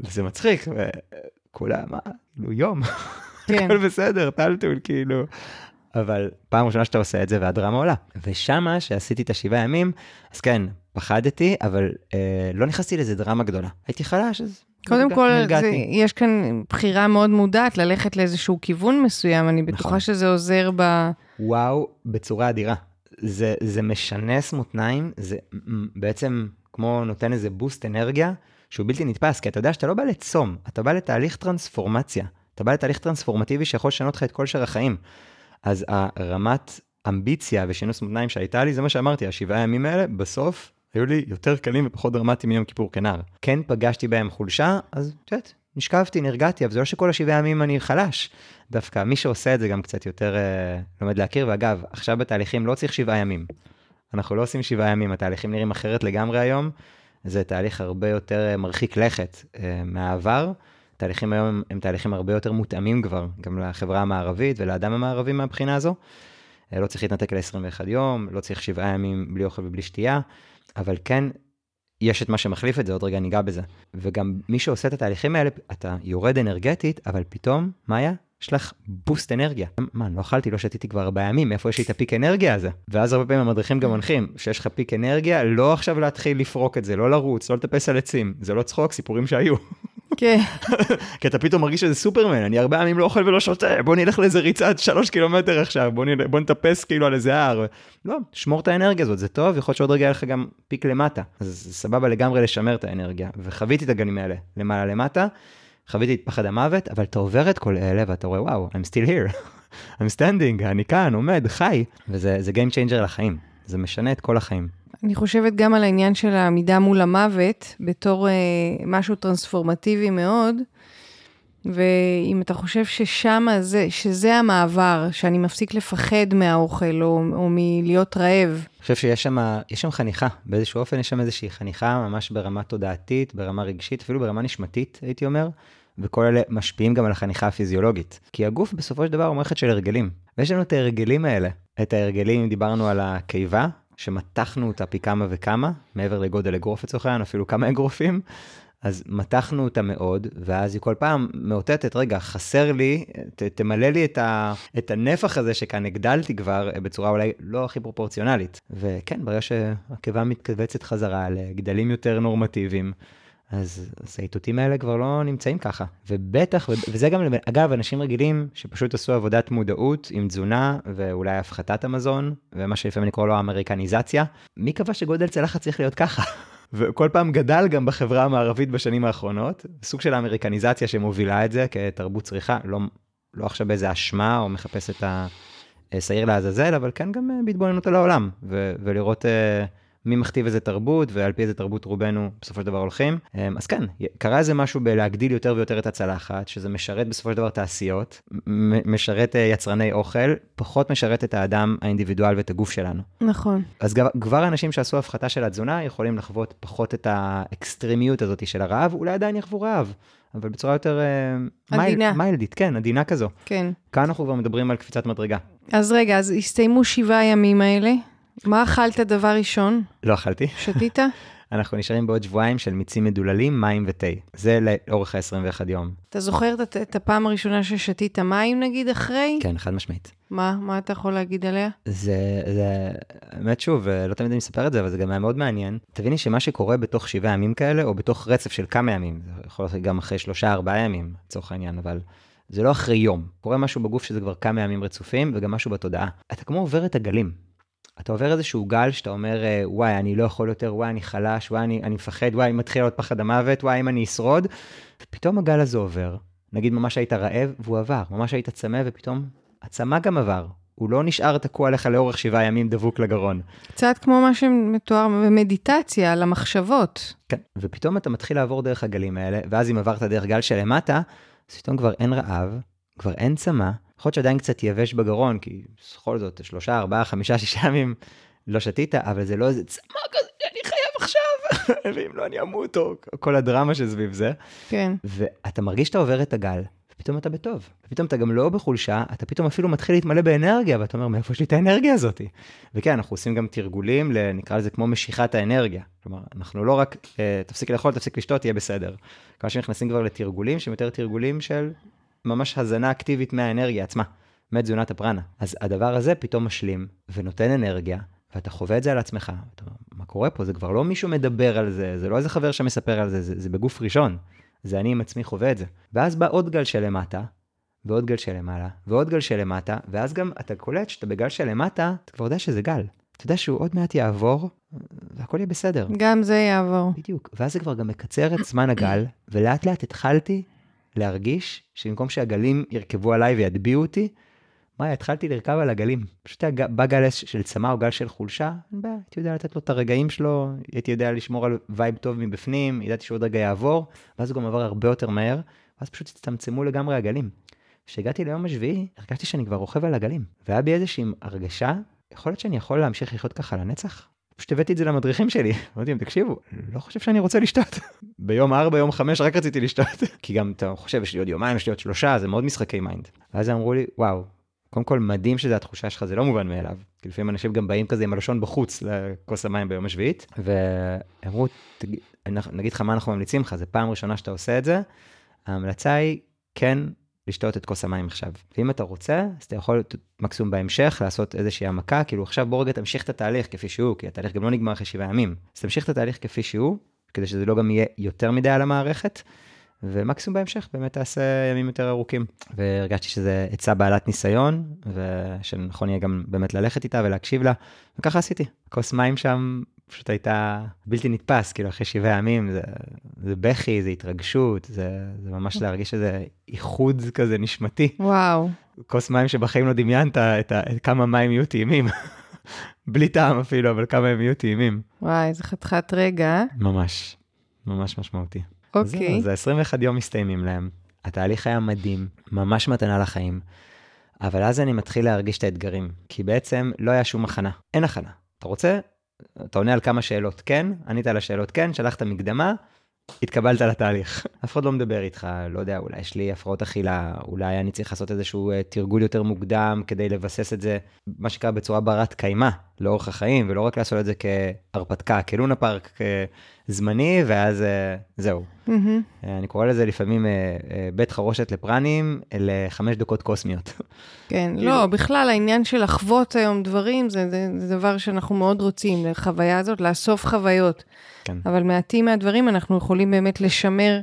וזה מצחיק, וכולם, מה, כאילו יום, כן. הכל בסדר, טלטול, כאילו. אבל פעם ראשונה שאתה עושה את זה והדרמה עולה. ושמה, שעשיתי את השבעה ימים, אז כן, פחדתי, אבל אה, לא נכנסתי לאיזה דרמה גדולה. הייתי חלש, אז... קודם כל, זה. יש כאן בחירה מאוד מודעת ללכת לאיזשהו כיוון מסוים, אני בטוחה נכון. שזה עוזר ב... וואו, בצורה אדירה. זה, זה משנס מותניים, זה בעצם כמו נותן איזה בוסט אנרגיה שהוא בלתי נתפס, כי אתה יודע שאתה לא בא לצום, אתה בא לתהליך טרנספורמציה. אתה בא לתהליך טרנספורמטיבי שיכול לשנות לך את כל שאר החיים. אז הרמת אמביציה ושינוס מותניים שהייתה לי, זה מה שאמרתי, השבעה ימים האלה, בסוף היו לי יותר קלים ופחות דרמטיים מיום כיפור כנער. כן פגשתי בהם חולשה, אז את יודעת, נשכבתי, נרגעתי, אבל זה לא שכל השבעה ימים אני חלש. דווקא מי שעושה את זה גם קצת יותר אה, לומד להכיר, ואגב, עכשיו בתהליכים לא צריך שבעה ימים. אנחנו לא עושים שבעה ימים, התהליכים נראים אחרת לגמרי היום. זה תהליך הרבה יותר אה, מרחיק לכת אה, מהעבר. תהליכים היום הם, הם תהליכים הרבה יותר מותאמים כבר, גם לחברה המערבית ולאדם המערבי מהבחינה הזו. אה, לא צריך להתנתק ל-21 יום, לא צריך שבעה ימים בלי אוכל ובלי שתייה, אבל כן, יש את מה שמחליף את זה, עוד רגע ניגע בזה. וגם מי שעושה את התהליכים האלה, אתה יורד אנרגטית, אבל פתאום, מה היה? יש לך בוסט אנרגיה. מה, לא אכלתי, לא שתיתי כבר ארבעה ימים, מאיפה יש לי את הפיק אנרגיה הזה? ואז הרבה פעמים המדריכים גם מנחים, שיש לך פיק אנרגיה, לא עכשיו להתחיל לפרוק את זה, לא לרוץ, לא לטפס על עצים. זה לא צחוק, סיפורים שהיו. כן, כי אתה פתאום מרגיש שזה סופרמן, אני הרבה ימים לא אוכל ולא שותה, בוא נלך לאיזה ריצת שלוש קילומטר עכשיו, בוא, נל... בוא נטפס כאילו על איזה הר. לא, שמור את האנרגיה הזאת, זה טוב, יכול להיות שעוד רגע יהיה לך גם פיק למטה. אז זה סבבה לגמרי לשמר את האנרגיה. וחוויתי את הגנים האלה, למעלה למטה, חוויתי את פחד המוות, אבל אתה עובר את כל אלה ואתה רואה, וואו, I'm still here, I'm standing, אני כאן, עומד, חי, וזה זה game changer לחיים, זה משנה את כל החיים. אני חושבת גם על העניין של העמידה מול המוות, בתור אה, משהו טרנספורמטיבי מאוד, ואם אתה חושב ששם זה, שזה המעבר, שאני מפסיק לפחד מהאוכל או, או מלהיות רעב, אני חושב שיש שם, יש שם חניכה, באיזשהו אופן יש שם איזושהי חניכה ממש ברמה תודעתית, ברמה רגשית, אפילו ברמה נשמתית, הייתי אומר, וכל אלה משפיעים גם על החניכה הפיזיולוגית. כי הגוף בסופו של דבר הוא מערכת של הרגלים, ויש לנו את ההרגלים האלה. את ההרגלים, דיברנו על הקיבה, שמתחנו אותה פי כמה וכמה, מעבר לגודל אגרוף לצורך העניין, אפילו כמה אגרופים, אז מתחנו אותה מאוד, ואז היא כל פעם מאותתת, רגע, חסר לי, ת, תמלא לי את, ה, את הנפח הזה שכאן הגדלתי כבר אה, בצורה אולי לא הכי פרופורציונלית. וכן, ברגע שהקיבה מתכווצת חזרה לגדלים יותר נורמטיביים, אז, אז האיתותים האלה כבר לא נמצאים ככה. ובטח, וזה גם, אגב, אנשים רגילים שפשוט עשו עבודת מודעות עם תזונה ואולי הפחתת המזון, ומה שלפעמים אני קורא לו אמריקניזציה. מי קבע שגודל צלחת צריך להיות ככה? וכל פעם גדל גם בחברה המערבית בשנים האחרונות, סוג של האמריקניזציה שמובילה את זה כתרבות צריכה, לא, לא עכשיו באיזה אשמה או מחפש את שעיר לעזאזל, אבל כן גם בהתבוננות על העולם, ו- ולראות מי מכתיב איזה תרבות, ועל פי איזה תרבות רובנו בסופו של דבר הולכים. אז כן, קרה איזה משהו בלהגדיל יותר ויותר את הצלחת, שזה משרת בסופו של דבר תעשיות, משרת יצרני אוכל, פחות משרת את האדם האינדיבידואל ואת הגוף שלנו. נכון. אז כבר אנשים שעשו הפחתה של התזונה יכולים לחוות פחות את האקסטרימיות הזאת של הרעב, אולי עדיין יחוו רעב. אבל בצורה יותר עדינה. מייל, מיילדית, כן, עדינה כזו. כן. כאן אנחנו כבר מדברים על קפיצת מדרגה. אז רגע, אז הסתיימו שבעה הימים האלה. מה אכלת דבר ראשון? לא אכלתי. שתית? אנחנו נשארים בעוד שבועיים של מיצים מדוללים, מים ותה. זה לאורך ה-21 יום. אתה זוכר את, את הפעם הראשונה ששתית מים נגיד אחרי? כן, חד משמעית. מה? מה אתה יכול להגיד עליה? זה, זה, האמת שוב, לא תמיד אני מספר את זה, אבל זה גם היה מאוד מעניין. תביני שמה שקורה בתוך שבעה ימים כאלה, או בתוך רצף של כמה ימים, זה יכול להיות גם אחרי שלושה, ארבעה ימים, לצורך העניין, אבל זה לא אחרי יום. קורה משהו בגוף שזה כבר כמה ימים רצופים, וגם משהו בתודעה. אתה כמו עובר את הגלים. אתה עובר איזשהו גל שאתה אומר, אה, וואי, אני לא יכול יותר, וואי, אני חלש, וואי, אני, אני מפחד, וואי, מתחיל להיות פחד המוות, וואי, אם אני אשרוד. ופתאום הגל הזה עובר, נגיד ממש היית רעב, והוא עבר, ממש היית צמא, ופתאום הצמא גם עבר. הוא לא נשאר תקוע לך לאורך שבעה ימים דבוק לגרון. קצת כמו מה שמתואר במדיטציה, על המחשבות. כן, ופתאום אתה מתחיל לעבור דרך הגלים האלה, ואז אם עברת דרך גל שלמטה, אז פתאום כבר אין רעב, כבר אין צמא, יכול להיות שעדיין קצת יבש בגרון, כי בכל זאת, שלושה, ארבעה, חמישה, שישה ימים לא שתית, אבל זה לא איזה צמא כזה, אני חייב עכשיו, ואם לא אני אמות, או כל הדרמה שסביב זה. כן. ואתה מרגיש שאתה עובר את הגל, ופתאום אתה בטוב. ופתאום אתה גם לא בחולשה, אתה פתאום אפילו מתחיל להתמלא באנרגיה, ואתה אומר, מאיפה יש לי את האנרגיה הזאת? וכן, אנחנו עושים גם תרגולים, נקרא לזה כמו משיכת האנרגיה. כלומר, אנחנו לא רק, אה, תפסיק לאכול, תפסיק לשתות, יהיה בסדר. כמה שנכנסים כבר לתרגולים, שהם יותר תרגולים של ממש הזנה אקטיבית מהאנרגיה עצמה, מתזונת הפרנה. אז הדבר הזה פתאום משלים ונותן אנרגיה, ואתה חווה את זה על עצמך. אתה אומר, מה קורה פה? זה כבר לא מישהו מדבר על זה, זה לא איזה חבר שמספר על זה, זה, זה בגוף ראשון. זה אני עם עצמי חווה את זה. ואז בא עוד גל שלמטה, ועוד גל שלמעלה, ועוד גל שלמטה, ואז גם אתה קולט שאתה בגל שלמטה, אתה כבר יודע שזה גל. אתה יודע שהוא עוד מעט יעבור, והכל יהיה בסדר. גם זה יעבור. בדיוק. ואז זה כבר גם מקצר את זמן הגל, ולאט לאט התחלתי להרגיש שבמקום שהגלים ירכבו עליי ויטביעו אותי, מאי, התחלתי לרכב על הגלים. פשוט היה בא גל של צמא או גל של חולשה, אין בעיה, הייתי יודע לתת לו את הרגעים שלו, הייתי יודע לשמור על vibe טוב מבפנים, ידעתי שעוד רגע יעבור, ואז הוא גם עבר הרבה יותר מהר, ואז פשוט הצטמצמו לגמרי הגלים. כשהגעתי ליום השביעי, הרגשתי שאני כבר רוכב על הגלים. והיה בי איזושהי הרגשה, יכול להיות שאני יכול להמשיך לחיות ככה לנצח? פשוט הבאתי את זה למדריכים שלי, אמרתי להם, תקשיבו, לא חושב שאני רוצה לשתות. ביום 4, יום 5 רק רציתי לשתות. כי גם אתה חושב, יש לי עוד יומיים, יש לי עוד שלושה, זה מאוד משחקי mind. ואז אמרו לי, וואו, קודם כל מדהים שזה התחושה שלך, זה לא מובן מאליו. כי לפעמים אנשים גם באים כזה עם הלשון בחוץ לכוס המים ביום השביעית, ואמרו, נגיד לך מה אנחנו ממליצים לך, זה פעם ראשונה שאתה עושה את זה, ההמלצה היא כן לשתות את כוס המים עכשיו. ואם אתה רוצה, אז אתה יכול מקסימום בהמשך לעשות איזושהי העמקה, כאילו עכשיו בוא רגע תמשיך את התהליך כפי שהוא, כי התהליך גם לא נגמר אחרי שבעה ימים. אז תמשיך את התהליך כפי שהוא, כדי שזה לא גם יהיה יותר מדי על המערכת, ומקסימום בהמשך באמת תעשה ימים יותר ארוכים. והרגשתי שזה עצה בעלת ניסיון, ושנכון יהיה גם באמת ללכת איתה ולהקשיב לה, וככה עשיתי. כוס מים שם פשוט הייתה בלתי נתפס, כאילו אחרי שבעה ימים, זה, זה בכי, זה התרגשות, זה, זה ממש להרגיש איזה איחוד כזה נשמתי. וואו. כוס מים שבחיים לא דמיינת את, ה, את כמה מים יהיו טעימים. בלי טעם אפילו, אבל כמה הם יהיו טעימים. וואי, איזה חתיכת רגע. ממש, ממש משמעותי. אוקיי. זה 21 יום מסתיימים להם. התהליך היה מדהים, ממש מתנה לחיים. אבל אז אני מתחיל להרגיש את האתגרים, כי בעצם לא היה שום הכנה. אין הכנה. אתה רוצה? אתה עונה על כמה שאלות כן, ענית על השאלות כן, שלחת מקדמה, התקבלת לתהליך. אף אחד לא מדבר איתך, לא יודע, אולי יש לי הפרעות אכילה, אולי אני צריך לעשות איזשהו אה, תרגול יותר מוקדם כדי לבסס את זה, מה שנקרא בצורה ברת קיימא, לאורך החיים, ולא רק לעשות את זה כהרפתקה, כלונה פארק זמני, ואז אה, זהו. Mm-hmm. אני קורא לזה לפעמים בית חרושת לפרנים לחמש דקות קוסמיות. כן, כאילו... לא, בכלל העניין של לחוות היום דברים, זה, זה, זה דבר שאנחנו מאוד רוצים, לחוויה הזאת, לאסוף חוויות. כן. אבל מעטים מהדברים אנחנו יכולים באמת לשמר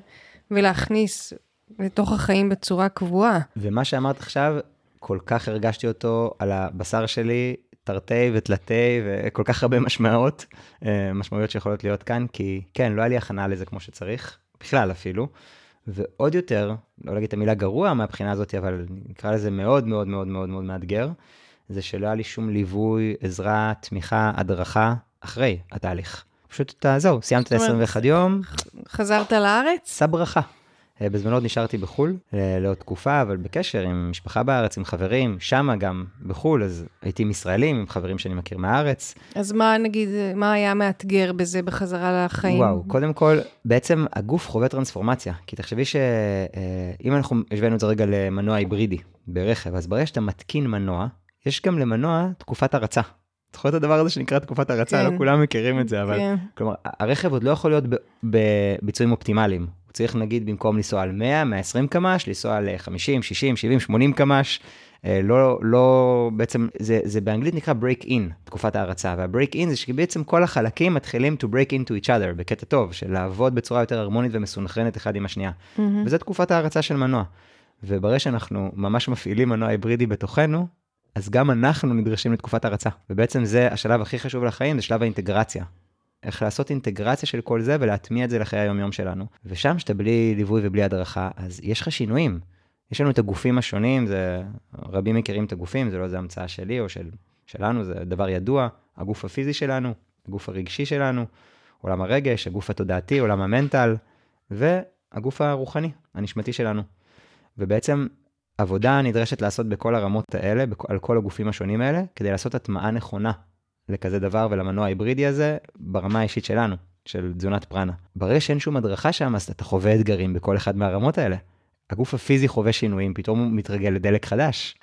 ולהכניס לתוך החיים בצורה קבועה. ומה שאמרת עכשיו, כל כך הרגשתי אותו על הבשר שלי, תרתי ותלתי וכל כך הרבה משמעות, אה, משמעויות שיכולות להיות כאן, כי כן, לא היה לי הכנה לזה כמו שצריך, בכלל אפילו. ועוד יותר, לא להגיד את המילה גרוע מהבחינה הזאת, אבל נקרא לזה מאוד מאוד מאוד מאוד מאוד מאתגר, זה שלא היה לי שום ליווי, עזרה, תמיכה, הדרכה, אחרי התהליך. פשוט אתה, זהו, סיימת את זאת אומרת- 21 יום, חזרת לארץ? שא ברכה. אה, בזמנו עוד נשארתי בחו"ל אה, לעוד תקופה, אבל בקשר עם משפחה בארץ, עם חברים, שמה גם בחו"ל, אז הייתי עם ישראלים, עם חברים שאני מכיר מהארץ. אז מה נגיד, מה היה מאתגר בזה בחזרה לחיים? וואו, קודם כל, בעצם הגוף חווה טרנספורמציה. כי תחשבי שאם אנחנו השווינו את זה רגע למנוע היברידי ברכב, אז ברגע שאתה מתקין מנוע, יש גם למנוע תקופת הרצה. זוכר את הדבר הזה שנקרא תקופת הרצה? כן. לא כולם מכירים את זה, אבל... כן. כלומר, הרכב עוד לא יכול להיות בביצועים אופטימליים. הוא צריך נגיד במקום לנסוע על 100, 120 קמ"ש, לנסוע על אה, 50, 60, 70, 80 קמ"ש. אה, לא, לא, בעצם, זה, זה באנגלית נקרא break in, תקופת ההרצה, וה-break in זה שבעצם כל החלקים מתחילים to break into each other, בקטע טוב, של לעבוד בצורה יותר הרמונית ומסונכרנת אחד עם השנייה. מהמם. וזה תקופת ההרצה של מנוע. וברגע שאנחנו ממש מפעילים מנוע היברידי בתוכנו, אז גם אנחנו נדרשים לתקופת הרצה. ובעצם זה השלב הכי חשוב לחיים, זה שלב האינטגרציה. איך לעשות אינטגרציה של כל זה ולהטמיע את זה לחיי היום-יום שלנו. ושם, שאתה בלי ליווי ובלי הדרכה, אז יש לך שינויים. יש לנו את הגופים השונים, זה, רבים מכירים את הגופים, זה לא איזה המצאה שלי או של, שלנו, זה דבר ידוע. הגוף הפיזי שלנו, הגוף הרגשי שלנו, עולם הרגש, הגוף התודעתי, עולם המנטל, והגוף הרוחני, הנשמתי שלנו. ובעצם עבודה נדרשת לעשות בכל הרמות האלה, על כל הגופים השונים האלה, כדי לעשות הטמעה נכונה לכזה דבר ולמנוע ההיברידי הזה ברמה האישית שלנו, של תזונת פרנה. ברגע שאין שום הדרכה שם, אז אתה חווה אתגרים בכל אחד מהרמות האלה. הגוף הפיזי חווה שינויים, פתאום הוא מתרגל לדלק חדש.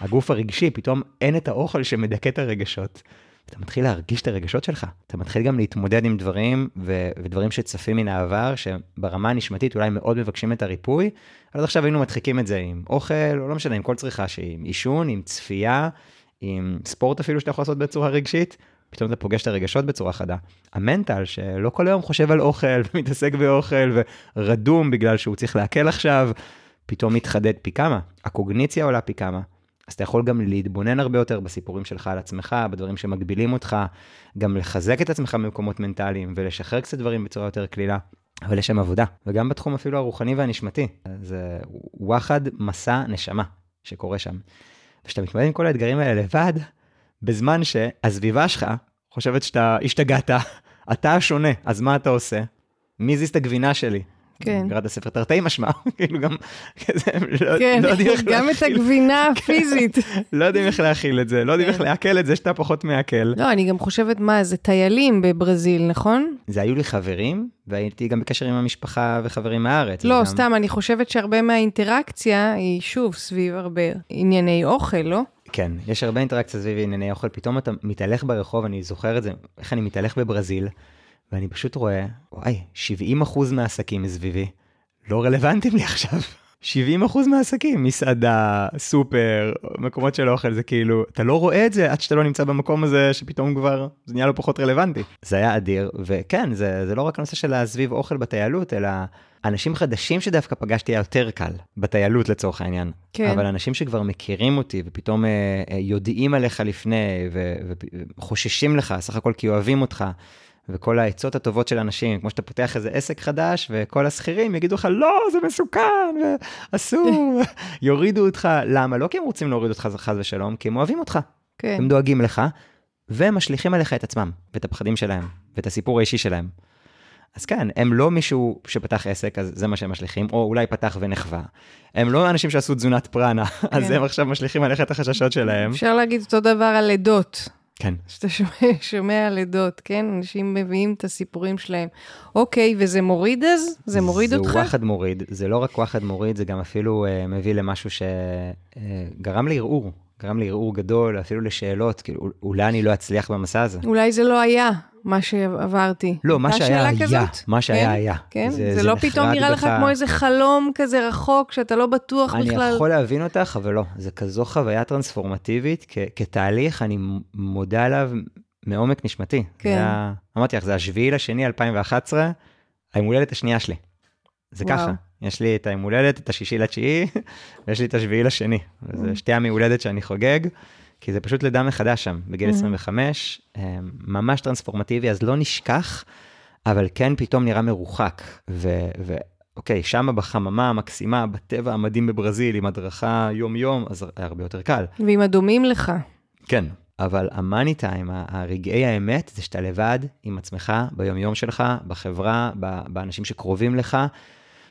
הגוף הרגשי, פתאום אין את האוכל שמדכא את הרגשות. אתה מתחיל להרגיש את הרגשות שלך. אתה מתחיל גם להתמודד עם דברים ו- ודברים שצפים מן העבר, שברמה הנשמתית אולי מאוד מבקשים את הריפוי, אבל עד עכשיו היינו מדחיקים את זה עם אוכל, או לא משנה, עם כל צריכה שהיא, עם עישון, עם צפייה, עם ספורט אפילו שאתה יכול לעשות בצורה רגשית, פתאום אתה פוגש את הרגשות בצורה חדה. המנטל, שלא כל היום חושב על אוכל, ומתעסק באוכל, ורדום בגלל שהוא צריך להקל עכשיו, פתאום מתחדד פי כמה. הקוגניציה עולה פי כמה. אז אתה יכול גם להתבונן הרבה יותר בסיפורים שלך על עצמך, בדברים שמגבילים אותך, גם לחזק את עצמך במקומות מנטליים, ולשחרר קצת דברים בצורה יותר קלילה. אבל יש שם עבודה, וגם בתחום אפילו הרוחני והנשמתי. זה וואחד מסע נשמה שקורה שם. וכשאתה מתמודד עם כל האתגרים האלה לבד, בזמן שהסביבה שלך חושבת שאתה השתגעת, אתה השונה, אז מה אתה עושה? מי הזיז את הגבינה שלי? כן. קראת ספר תרתי משמע, כאילו גם, כזה, לא, כן, לא יודעים איך גם את להכיל, הגבינה הפיזית. לא יודעים איך להכיל את זה, לא יודעים כן. איך לעכל את זה שאתה פחות מעכל. לא, אני גם חושבת, מה, זה טיילים בברזיל, נכון? זה היו לי חברים, והייתי גם בקשר עם המשפחה וחברים מהארץ. לא, וגם- סתם, אני חושבת שהרבה מהאינטראקציה היא שוב סביב הרבה ענייני אוכל, לא? כן, יש הרבה אינטראקציה סביב ענייני אוכל, פתאום אתה מתהלך ברחוב, אני זוכר את זה, איך אני מתהלך בברזיל, ואני פשוט רואה, וואי, 70% מהעסקים מסביבי לא רלוונטיים לי עכשיו. 70% מהעסקים, מסעדה, סופר, מקומות של אוכל, זה כאילו, אתה לא רואה את זה עד שאתה לא נמצא במקום הזה, שפתאום כבר זה נהיה לו פחות רלוונטי. זה היה אדיר, וכן, זה, זה לא רק הנושא של להסביב אוכל בטיילות, אלא אנשים חדשים שדווקא פגשתי היה יותר קל, בטיילות לצורך העניין. כן. אבל אנשים שכבר מכירים אותי ופתאום אה, אה, יודעים עליך לפני וחוששים לך, סך הכל כי אוהבים אותך, וכל העצות הטובות של אנשים, כמו שאתה פותח איזה עסק חדש, וכל השכירים יגידו לך, לא, זה מסוכן, ואסור, יורידו אותך. למה? לא כי הם רוצים להוריד אותך חס ושלום, כי הם אוהבים אותך. כן. הם דואגים לך, והם משליכים עליך את עצמם, ואת הפחדים שלהם, ואת הסיפור האישי שלהם. אז כן, הם לא מישהו שפתח עסק, אז זה מה שהם משליכים, או אולי פתח ונחווה. הם לא אנשים שעשו תזונת פרנה, אז כן. הם עכשיו משליכים עליך את החששות שלהם. אפשר להגיד אותו דבר על לידות. כן. שאתה שומע, שומע לידות, כן? אנשים מביאים את הסיפורים שלהם. אוקיי, וזה מוריד אז? זה מוריד אותך? זה וואחד מוריד, זה לא רק וואחד מוריד, זה גם אפילו uh, מביא למשהו שגרם לערעור, גרם לערעור גדול, אפילו לשאלות, כאילו, אולי אני לא אצליח במסע הזה. אולי זה לא היה מה שעברתי. לא, מה שהיה היה, כזאת? מה שהיה כן? היה. כן? זה, זה לא נחרט פתאום נראה לך. כמו איזה חלום כזה רחוק, שאתה לא בטוח אני בכלל. יכול להבין אותך, אבל לא, זה כזו חוויה טרנספורמטיבית, כ- כתהליך, אני מודה עליו מעומק נשמתי. כן. זה היה, אמרתי לך, זה השביעי לשני 2011, היום הולדת השנייה שלי. זה וואו. ככה, יש לי את היום הולדת, את השישי לתשיעי, ויש לי את השביעי לשני. זה שתי ימי הולדת שאני חוגג, כי זה פשוט לידה מחדש שם, בגיל Mhm. 25, אה, ממש טרנספורמטיבי, אז לא נשכח, אבל כן פתאום נראה מרוחק. ו... ו- אוקיי, שמה בחממה המקסימה, בטבע המדהים בברזיל, עם הדרכה יום-יום, אז הרבה יותר קל. ועם הדומים לך. כן, אבל המאני טיים, הרגעי האמת, זה שאתה לבד עם עצמך ביומיום שלך, בחברה, באנשים שקרובים לך,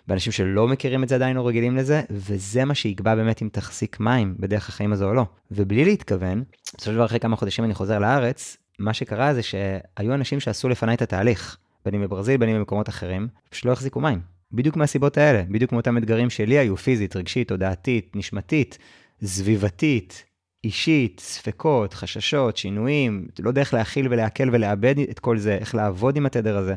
באנשים שלא מכירים את זה עדיין או רגילים לזה, וזה מה שיקבע באמת אם תחזיק מים בדרך החיים הזו או לא. ובלי להתכוון, בסופו של דבר אחרי כמה חודשים אני חוזר לארץ, מה שקרה זה שהיו אנשים שעשו לפניי את התהליך, בין אם בברזיל, בין אם במקומות אחרים, פשוט לא החזיקו מים. בדיוק מהסיבות האלה, בדיוק מאותם אתגרים שלי היו פיזית, רגשית, תודעתית, נשמתית, סביבתית, אישית, ספקות, חששות, שינויים, לא יודע איך להכיל ולעכל ולאבד את כל זה, איך לעבוד עם התדר הזה.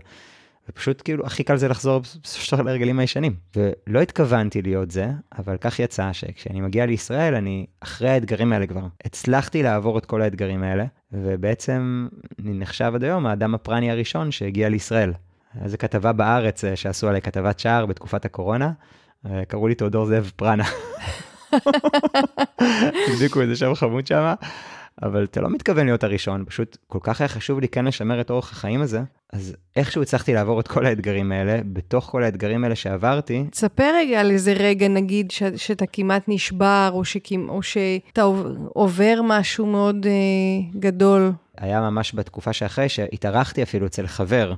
ופשוט כאילו הכי קל זה לחזור בסופו של דבר להרגלים הישנים. ולא התכוונתי להיות זה, אבל כך יצא שכשאני מגיע לישראל, אני אחרי האתגרים האלה כבר. הצלחתי לעבור את כל האתגרים האלה, ובעצם אני נחשב עד היום האדם הפרני הראשון שהגיע לישראל. איזה כתבה בארץ אה, שעשו עליי כתבת שער בתקופת הקורונה, אה, קראו לי תיאודור זאב פרנה. הדביקו איזה שם חמוד שם, אבל אתה לא מתכוון להיות הראשון, פשוט כל כך היה חשוב לי כן לשמר את אורח החיים הזה, אז איכשהו הצלחתי לעבור את כל האתגרים האלה, בתוך כל האתגרים האלה שעברתי. תספר רגע על איזה רגע, נגיד, ש- שאתה כמעט נשבר, או, שכמ- או שאתה עובר משהו מאוד אה, גדול. היה ממש בתקופה שאחרי, שהתארחתי אפילו אצל חבר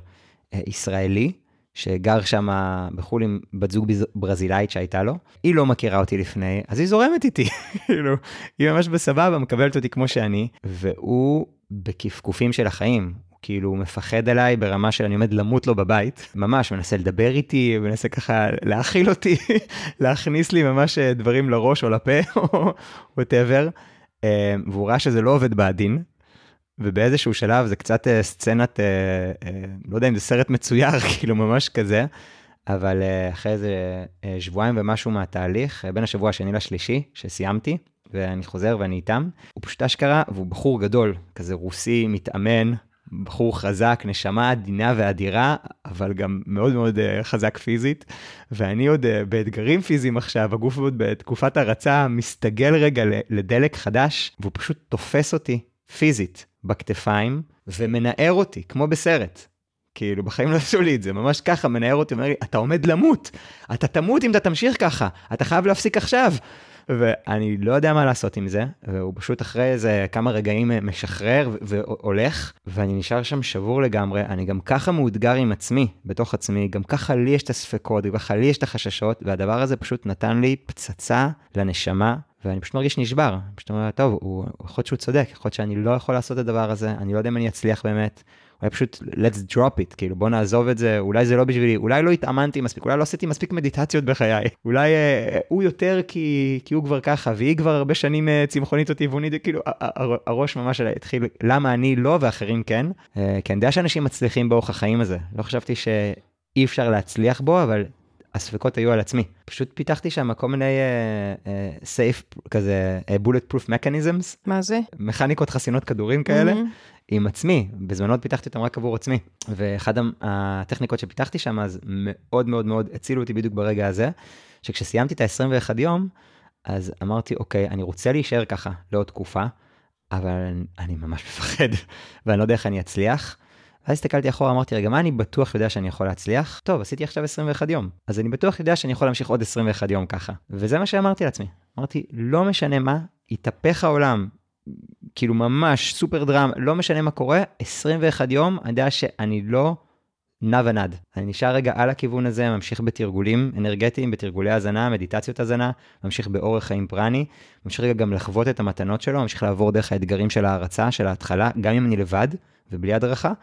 אה, ישראלי, שגר שם בחו"ל עם בת זוג ברזילאית שהייתה לו, היא לא מכירה אותי לפני, אז היא זורמת איתי, כאילו, היא ממש בסבבה, מקבלת אותי כמו שאני, והוא בכפכופים של החיים, הוא כאילו מפחד עליי ברמה של אני עומד למות לו בבית, ממש מנסה לדבר איתי, מנסה ככה להאכיל אותי, להכניס לי ממש אה, דברים לראש או לפה, או וואטאבר, אה, והוא ראה שזה לא עובד בעדין, ובאיזשהו שלב זה קצת uh, סצנת, uh, uh, לא יודע אם זה סרט מצויר, כאילו ממש כזה, אבל אחרי איזה שבועיים ומשהו מהתהליך, בין השבוע השני לשלישי, שסיימתי, ואני חוזר ואני איתם, הוא פשוט אשכרה, והוא בחור גדול, כזה רוסי, מתאמן, בחור חזק, נשמה עדינה ואדירה, אבל גם מאוד מאוד חזק פיזית. ואני עוד באתגרים פיזיים עכשיו, הגוף עוד בתקופת הרצה מסתגל רגע לדלק חדש, והוא פשוט תופס אותי פיזית. בכתפיים ומנער אותי, כמו בסרט. כאילו, בחיים לא עשו לי את זה, ממש ככה, מנער אותי, אומר לי, אתה עומד למות, אתה תמות אם אתה תמשיך ככה, אתה חייב להפסיק עכשיו. ואני לא יודע מה לעשות עם זה, והוא פשוט אחרי איזה כמה רגעים משחרר והולך, ואני נשאר שם שבור לגמרי, אני גם ככה מאותגר עם עצמי, בתוך עצמי, גם ככה לי יש את הספקות, גם ככה לי יש את החששות, והדבר הזה פשוט נתן לי פצצה לנשמה, ואני פשוט מרגיש נשבר. פשוט אומר, טוב, הוא, יכול להיות שהוא צודק, יכול להיות שאני לא יכול לעשות את הדבר הזה, אני לא יודע אם אני אצליח באמת. אולי פשוט let's drop it, כאילו בוא נעזוב את זה, אולי זה לא בשבילי, אולי לא התאמנתי מספיק, אולי לא עשיתי מספיק מדיטציות בחיי, אולי אה, הוא יותר כי, כי הוא כבר ככה, והיא כבר הרבה שנים אה, צמחונית או טבעונית, כאילו הראש ממש התחיל, למה אני לא? ואחרים כן, אה, כי אני יודע שאנשים מצליחים באורח החיים הזה, לא חשבתי שאי אפשר להצליח בו, אבל הספקות היו על עצמי. פשוט פיתחתי שם כל מיני uh, uh, כזה uh, bullet proof mechanisms. מה זה? מכניקות חסינות כדורים כאלה. Mm-hmm. עם עצמי, בזמנות פיתחתי אותם רק עבור עצמי. ואחד הטכניקות שפיתחתי שם אז מאוד מאוד מאוד הצילו אותי בדיוק ברגע הזה, שכשסיימתי את ה-21 יום, אז אמרתי, אוקיי, אני רוצה להישאר ככה לעוד תקופה, אבל אני ממש מפחד, ואני לא יודע איך אני אצליח. ואז הסתכלתי אחורה, אמרתי, רגע, מה אני בטוח יודע שאני יכול להצליח? טוב, עשיתי עכשיו 21 יום, אז אני בטוח יודע שאני יכול להמשיך עוד 21 יום ככה. וזה מה שאמרתי לעצמי. אמרתי, לא משנה מה, יתהפך העולם, כאילו ממש סופר דרמה, לא משנה מה קורה, 21 יום, אני יודע שאני לא נע ונד. אני נשאר רגע על הכיוון הזה, ממשיך בתרגולים אנרגטיים, בתרגולי הזנה, מדיטציות הזנה, ממשיך באורח חיים פרני, ממשיך רגע גם לחוות את המתנות שלו, ממשיך לעבור דרך האתגרים של ההרצה, של ההתחלה, גם אם אני לבד ובלי הדרכה.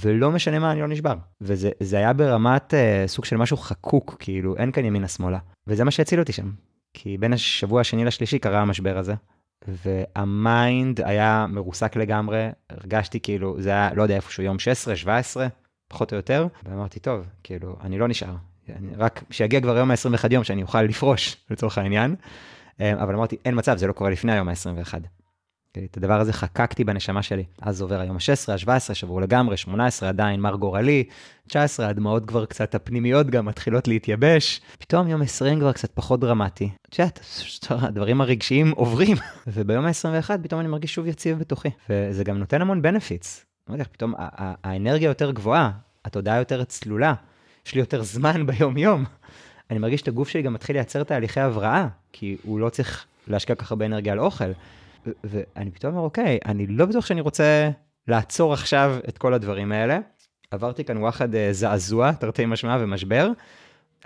ולא משנה מה, אני לא נשבר. וזה היה ברמת uh, סוג של משהו חקוק, כאילו, אין כאן ימינה שמאלה. וזה מה שהציל אותי שם. כי בין השבוע השני לשלישי קרה המשבר הזה, והמיינד היה מרוסק לגמרי, הרגשתי כאילו, זה היה, לא יודע, איפשהו יום 16, 17, פחות או יותר, ואמרתי, טוב, כאילו, אני לא נשאר. אני, רק שיגיע כבר יום ה-21 יום שאני אוכל לפרוש, לצורך העניין. אה, אבל אמרתי, אין מצב, זה לא קורה לפני היום ה-21. את הדבר הזה חקקתי בנשמה שלי. אז עובר היום ה-16, ה-17, שברו לגמרי, 18 עדיין מר גורלי, 19 הדמעות כבר קצת הפנימיות גם מתחילות להתייבש. פתאום יום 20 כבר קצת פחות דרמטי. את יודעת, הדברים הרגשיים עוברים. וביום ה-21 פתאום אני מרגיש שוב יציב בתוכי. וזה גם נותן המון בנפיטס. לא יודע, פתאום האנרגיה יותר גבוהה, התודעה יותר צלולה, יש לי יותר זמן ביום-יום. אני מרגיש את הגוף שלי גם מתחיל לייצר תהליכי הבראה, כי הוא לא צריך להשקיע כל כך הרבה אנרגיה על אוכל. ואני פתאום אומר, אוקיי, אני לא בטוח שאני רוצה לעצור עכשיו את כל הדברים האלה. עברתי כאן וואחד אה, זעזוע, תרתי משמע ומשבר,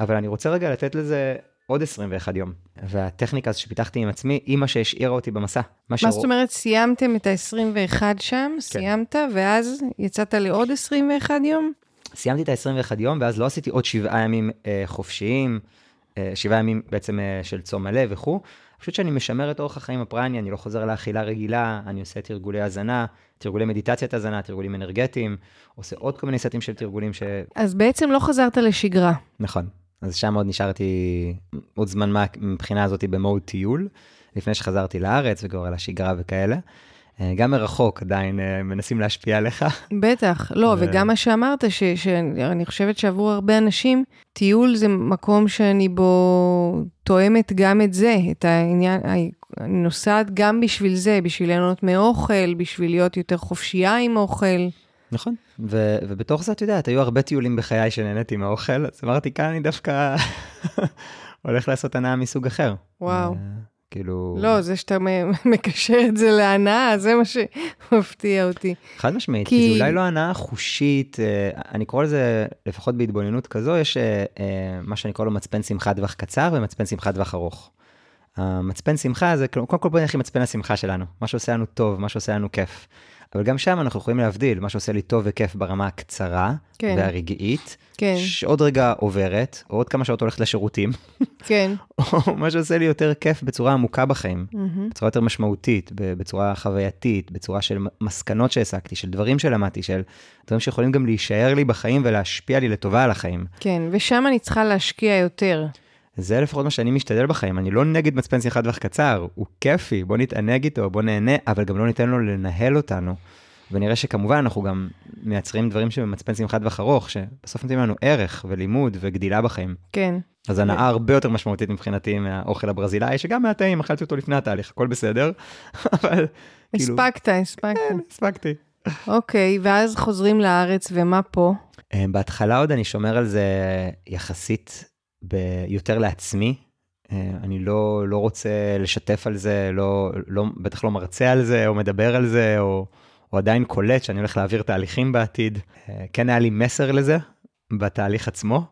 אבל אני רוצה רגע לתת לזה עוד 21 יום. והטכניקה הזו שפיתחתי עם עצמי, היא מה שהשאירה אותי במסע. מה זאת אומרת, סיימתם את ה-21 שם, כן. סיימת, ואז יצאת לעוד 21 יום? סיימתי את ה-21 יום, ואז לא עשיתי עוד שבעה ימים אה, חופשיים, אה, שבעה ימים בעצם אה, של צום מלא וכו'. פשוט שאני משמר את אורח החיים הפרני, אני לא חוזר לאכילה רגילה, אני עושה תרגולי הזנה, תרגולי מדיטציית הזנה, תרגולים אנרגטיים, עושה עוד כל מיני סטים של תרגולים ש... אז בעצם לא חזרת לשגרה. נכון. אז שם עוד נשארתי עוד זמן מה מבחינה הזאת במוד טיול, לפני שחזרתי לארץ וכבר לשגרה וכאלה. אה, גם מרחוק עדיין אה, מנסים להשפיע עליך. בטח, לא. וגם מה שאמרת, ש, שאני חושבת שעבור הרבה אנשים, טיול זה מקום שאני בו תואמת גם את זה, את העניין, אני נוסעת גם בשביל זה, בשביל ליהנות מאוכל, בשביל להיות יותר חופשייה עם אוכל. נכון, ו- ובתוך זה, את יודעת, היו הרבה טיולים בחיי שנהניתי מהאוכל, אז אמרתי, כאן אני דווקא הולך לעשות הנאה מסוג אחר. וואו. כאילו... לא, זה שאתה מקשר את זה להנאה, זה מה שמפתיע אותי. חד משמעית, כי... כי זה אולי לא הנאה חושית, אה, אני קורא לזה, לפחות בהתבוננות כזו, יש אה, אה, מה שאני קורא לו מצפן שמחה טווח קצר ומצפן שמחה טווח ארוך. המצפן שמחה זה, קודם כל בוא נלך עם מצפן השמחה שלנו, מה שעושה לנו טוב, מה שעושה לנו כיף. אבל גם שם אנחנו יכולים להבדיל, מה שעושה לי טוב וכיף ברמה הקצרה כן. והרגעית, כן. שעוד רגע עוברת, או עוד כמה שעות הולכת לשירותים, כן. או מה שעושה לי יותר כיף בצורה עמוקה בחיים, mm-hmm. בצורה יותר משמעותית, בצורה חווייתית, בצורה של מסקנות שהעסקתי, של דברים שלמדתי, של דברים שיכולים גם להישאר לי בחיים ולהשפיע לי לטובה על החיים. כן, ושם אני צריכה להשקיע יותר. זה לפחות מה שאני משתדל בחיים, אני לא נגד מצפן שיחת טווח קצר, הוא כיפי, בוא נתענג איתו, בוא נהנה, אבל גם לא ניתן לו לנהל אותנו. ונראה שכמובן אנחנו גם מייצרים דברים שבמצפן שמחת טווח ארוך, שבסוף נותנים לנו ערך ולימוד וגדילה בחיים. כן. אז הנאה הרבה יותר משמעותית מבחינתי מהאוכל הברזילאי, שגם מהטעים, אכלתי אותו לפני התהליך, הכל בסדר, אבל כאילו... הספקת, הספקת. כן, הספקתי. אוקיי, ואז חוזרים לארץ, ומה פה? אה, בהתחלה עוד אני שומר על זה יחסית יותר לעצמי. אה, אני לא, לא רוצה לשתף על זה, לא, לא, בטח לא מרצה על זה, או מדבר על זה, או, או עדיין קולט שאני הולך להעביר תהליכים בעתיד. אה, כן היה לי מסר לזה בתהליך עצמו,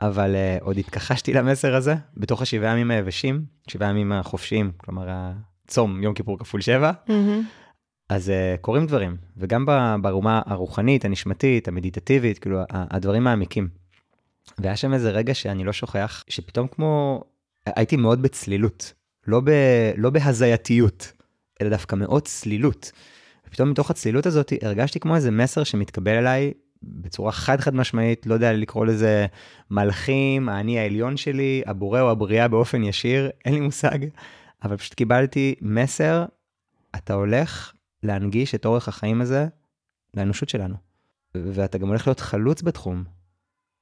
אבל uh, עוד התכחשתי למסר הזה בתוך השבעה ימים היבשים, שבעה ימים החופשיים, כלומר הצום, יום כיפור כפול שבע. Mm-hmm. אז uh, קורים דברים, וגם ברמה הרוחנית, הנשמתית, המדיטטיבית, כאילו הדברים מעמיקים. והיה שם איזה רגע שאני לא שוכח, שפתאום כמו, הייתי מאוד בצלילות, לא, ב, לא בהזייתיות, אלא דווקא מאוד צלילות. ופתאום מתוך הצלילות הזאת הרגשתי כמו איזה מסר שמתקבל אליי בצורה חד חד משמעית, לא יודע לקרוא לזה מלאכים, האני העליון שלי, הבורא או הבריאה באופן ישיר, אין לי מושג, אבל פשוט קיבלתי מסר, אתה הולך להנגיש את אורך החיים הזה לאנושות שלנו. ואתה גם הולך להיות חלוץ בתחום,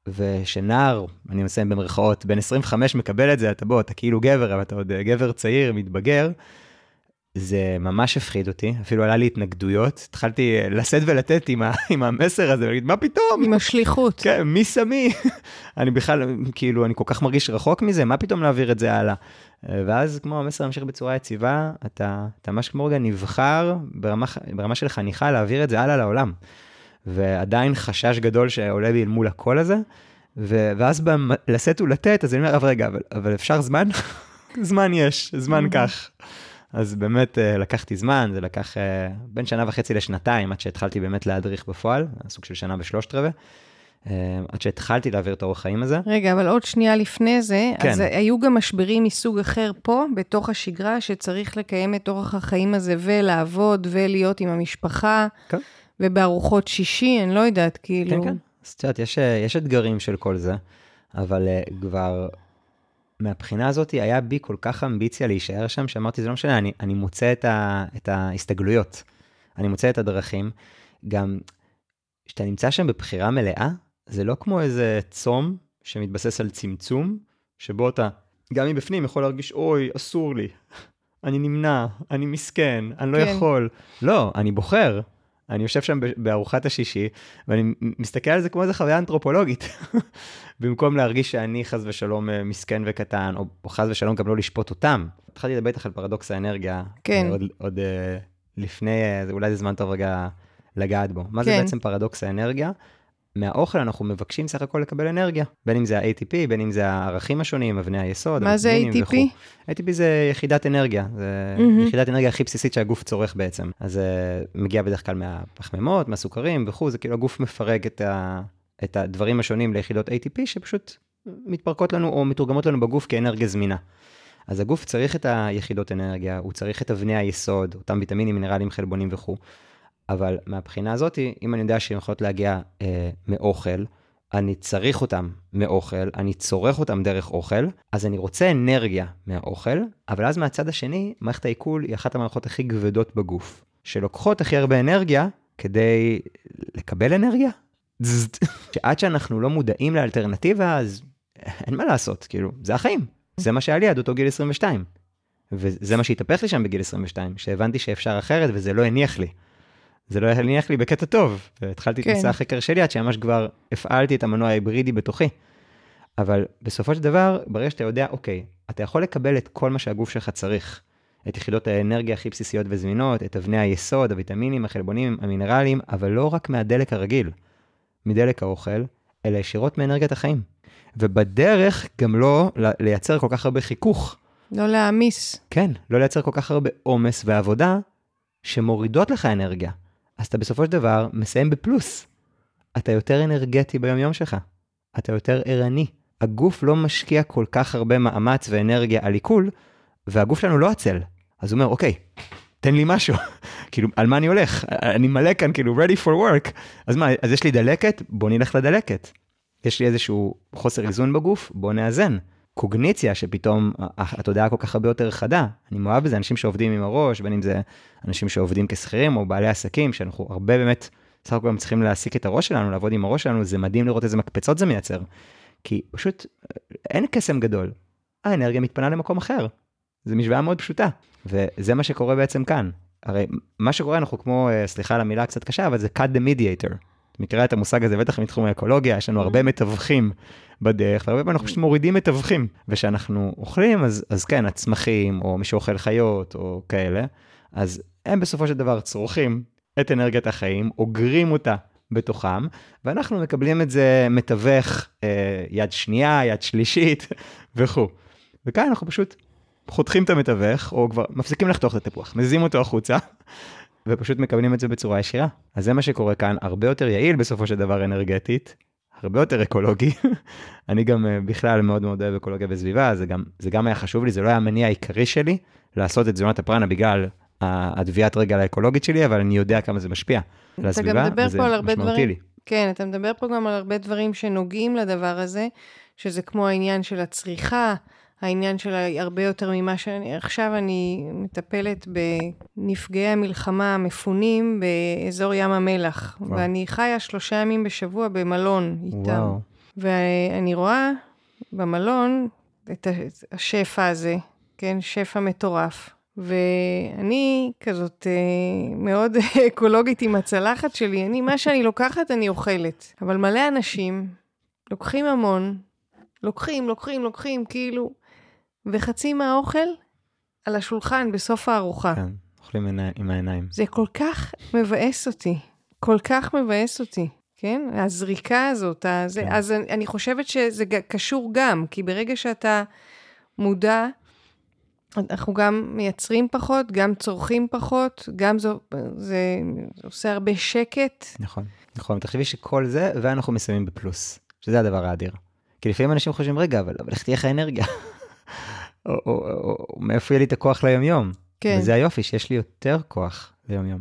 ושנער, אני מסיים במרכאות, בן 25 מקבל את זה, אתה בוא, אתה כאילו גבר, אבל אתה עוד אה, גבר צעיר, מתבגר, זה ממש הפחיד אותי, אפילו עלה לי התנגדויות, התחלתי אה, לשאת ולתת עם, ה, עם המסר הזה, ולהגיד, מה פתאום? עם השליחות. כן, מי שמי? אני בכלל, כאילו, אני כל כך מרגיש רחוק מזה, מה פתאום להעביר את זה הלאה? אה, ואז כמו המסר ממשיך בצורה יציבה, אתה, אתה ממש כמו רגע נבחר ברמה, ברמה של חניכה להעביר את זה הלאה לעולם. ועדיין חשש גדול שעולה בי אל מול הקול הזה, ו- ואז לשאת ולתת, אז אני אומר, רגע, אבל, אבל אפשר זמן? זמן יש, זמן כך. אז באמת uh, לקחתי זמן, זה לקח uh, בין שנה וחצי לשנתיים עד שהתחלתי באמת להדריך בפועל, סוג של שנה ושלושת רבעי. Uh, עד שהתחלתי להעביר את האורח חיים הזה. רגע, אבל עוד שנייה לפני זה, כן. אז היו גם משברים מסוג אחר פה, בתוך השגרה, שצריך לקיים את אורח החיים הזה ולעבוד ולהיות עם המשפחה. כן. ובארוחות שישי, אני לא יודעת, כאילו... כן, כן. אז את יודעת, יש, יש אתגרים של כל זה, אבל uh, כבר מהבחינה הזאת היה בי כל כך אמביציה להישאר שם, שאמרתי, זה לא משנה, אני, אני מוצא את, ה, את ההסתגלויות, אני מוצא את הדרכים. גם כשאתה נמצא שם בבחירה מלאה, זה לא כמו איזה צום שמתבסס על צמצום, שבו אתה גם מבפנים יכול להרגיש, אוי, אסור לי, אני נמנע, אני מסכן, אני לא כן. יכול. לא, אני בוחר. אני יושב שם בארוחת השישי, ואני מסתכל על זה כמו איזה חוויה אנתרופולוגית. במקום להרגיש שאני חס ושלום אה, מסכן וקטן, או חס ושלום גם לא לשפוט אותם. התחלתי לדבר איתך על פרדוקס האנרגיה. כן. עוד, עוד uh, לפני, אולי זה זמן טוב רגע לגעת בו. מה כן. זה בעצם פרדוקס האנרגיה? מהאוכל אנחנו מבקשים סך הכל לקבל אנרגיה, בין אם זה ה-ATP, בין אם זה הערכים השונים, אבני היסוד, מה זה ATP? וכו'. ATP זה יחידת אנרגיה, זה מהמם. יחידת אנרגיה הכי בסיסית שהגוף צורך בעצם. אז זה מגיע בדרך כלל מהפחמימות, מהסוכרים וכו', זה כאילו הגוף מפרק את, ה, את הדברים השונים ליחידות ATP שפשוט מתפרקות לנו או מתורגמות לנו בגוף כאנרגיה זמינה. אז הגוף צריך את היחידות אנרגיה, הוא צריך את אבני היסוד, אותם ויטמינים, מינרלים, חלבונים וכו'. אבל מהבחינה הזאת, אם אני יודע שהן יכולות להגיע אה, מאוכל, אני צריך אותם מאוכל, אני צורך אותם דרך אוכל, אז אני רוצה אנרגיה מהאוכל, אבל אז מהצד השני, מערכת העיכול היא אחת המערכות הכי כבדות בגוף, שלוקחות הכי הרבה אנרגיה כדי לקבל אנרגיה. שעד שאנחנו לא מודעים לאלטרנטיבה, אז אין מה לעשות, כאילו, זה החיים. זה מה שהיה לי עד אותו גיל 22. וזה מה שהתהפך לי שם בגיל 22, שהבנתי שאפשר אחרת וזה לא הניח לי. זה לא הניח לי בקטע טוב, והתחלתי את כן. מסע החקר שלי עד שממש כבר הפעלתי את המנוע ההיברידי בתוכי. אבל בסופו של דבר, ברגע שאתה יודע, אוקיי, אתה יכול לקבל את כל מה שהגוף שלך צריך. את יחידות האנרגיה הכי בסיסיות וזמינות, את אבני היסוד, הוויטמינים, החלבונים, המינרלים, אבל לא רק מהדלק הרגיל, מדלק האוכל, אלא ישירות מאנרגיית החיים. ובדרך גם לא לייצר כל כך הרבה חיכוך. לא להעמיס. כן, לא לייצר כל כך הרבה עומס ועבודה שמורידות לך אנרגיה. אז אתה בסופו של דבר מסיים בפלוס. אתה יותר אנרגטי ביומיום שלך. אתה יותר ערני. הגוף לא משקיע כל כך הרבה מאמץ ואנרגיה על עיכול, והגוף שלנו לא עצל. אז הוא אומר, אוקיי, תן לי משהו. כאילו, על מה אני הולך? אני מלא כאן, כאילו, ready for work. אז מה, אז יש לי דלקת? בוא נלך לדלקת. יש לי איזשהו חוסר איזון בגוף? בוא נאזן. קוגניציה, שפתאום התודעה כל כך הרבה יותר חדה. אני מאוהב בזה, אנשים שעובדים עם הראש, בין אם זה אנשים שעובדים כשכירים או בעלי עסקים, שאנחנו הרבה באמת, סך הכל גם צריכים להעסיק את הראש שלנו, לעבוד עם הראש שלנו, זה מדהים לראות איזה מקפצות זה מייצר. כי פשוט אה, אין קסם גדול. האנרגיה מתפנה למקום אחר. זו משוואה מאוד פשוטה. וזה מה שקורה בעצם כאן. הרי מה שקורה, אנחנו כמו, אה, סליחה על המילה קצת קשה, אבל זה cut the mediator. את מכירה את המושג הזה, בטח מתחום האקולוגיה, יש לנו הרבה מתווכים בדרך, והרבה פעמים אנחנו פשוט מורידים מתווכים. וכשאנחנו אוכלים, אז, אז כן, הצמחים, או מי שאוכל חיות, או כאלה, אז הם בסופו של דבר צורכים את אנרגיית החיים, אוגרים אותה בתוכם, ואנחנו מקבלים את זה מתווך אה, יד שנייה, יד שלישית וכו'. וכאן אנחנו פשוט חותכים את המתווך, או כבר מפסיקים לחתוך את התפוח, מזיזים אותו החוצה, ופשוט מקבלים את זה בצורה ישירה. אז זה מה שקורה כאן, הרבה יותר יעיל בסופו של דבר אנרגטית, הרבה יותר אקולוגי. אני גם אה, בכלל מאוד מאוד אוהב אקולוגיה וסביבה, זה גם, זה גם היה חשוב לי, זה לא היה המניע העיקרי שלי לעשות את תזונת הפרנה בגלל ה- התביעת רגל האקולוגית שלי, אבל אני יודע כמה זה משפיע על אתה הסביבה, גם מדבר וזה פה על הרבה משמעותי דברים. לי. כן, אתה מדבר פה גם על הרבה דברים שנוגעים לדבר הזה, שזה כמו העניין של הצריכה, העניין של הרבה יותר ממה שאני... עכשיו אני מטפלת בנפגעי המלחמה המפונים באזור ים המלח, וואו. ואני חיה שלושה ימים בשבוע במלון איתם. וואו, ואני רואה במלון את השפע הזה, כן, שפע מטורף. ואני כזאת אה, מאוד אקולוגית עם הצלחת שלי, אני, מה שאני לוקחת אני אוכלת. אבל מלא אנשים לוקחים המון, לוקחים, לוקחים, לוקחים, כאילו, וחצי מהאוכל על השולחן בסוף הארוחה. כן, אוכלים עיני- עם העיניים. זה כל כך מבאס אותי, כל כך מבאס אותי, כן? הזריקה הזאת, הזה, כן. אז אני, אני חושבת שזה קשור גם, כי ברגע שאתה מודע, אנחנו גם מייצרים פחות, גם צורכים פחות, גם זו, זה עושה הרבה שקט. נכון, נכון. תחשבי שכל זה, ואנחנו מסיימים בפלוס, שזה הדבר האדיר. כי לפעמים אנשים חושבים, רגע, אבל, אבל איך תהיה לך אנרגיה? או, או, או, או מאיפה יהיה לי את הכוח ליומיום? כן. וזה היופי, שיש לי יותר כוח ליומיום.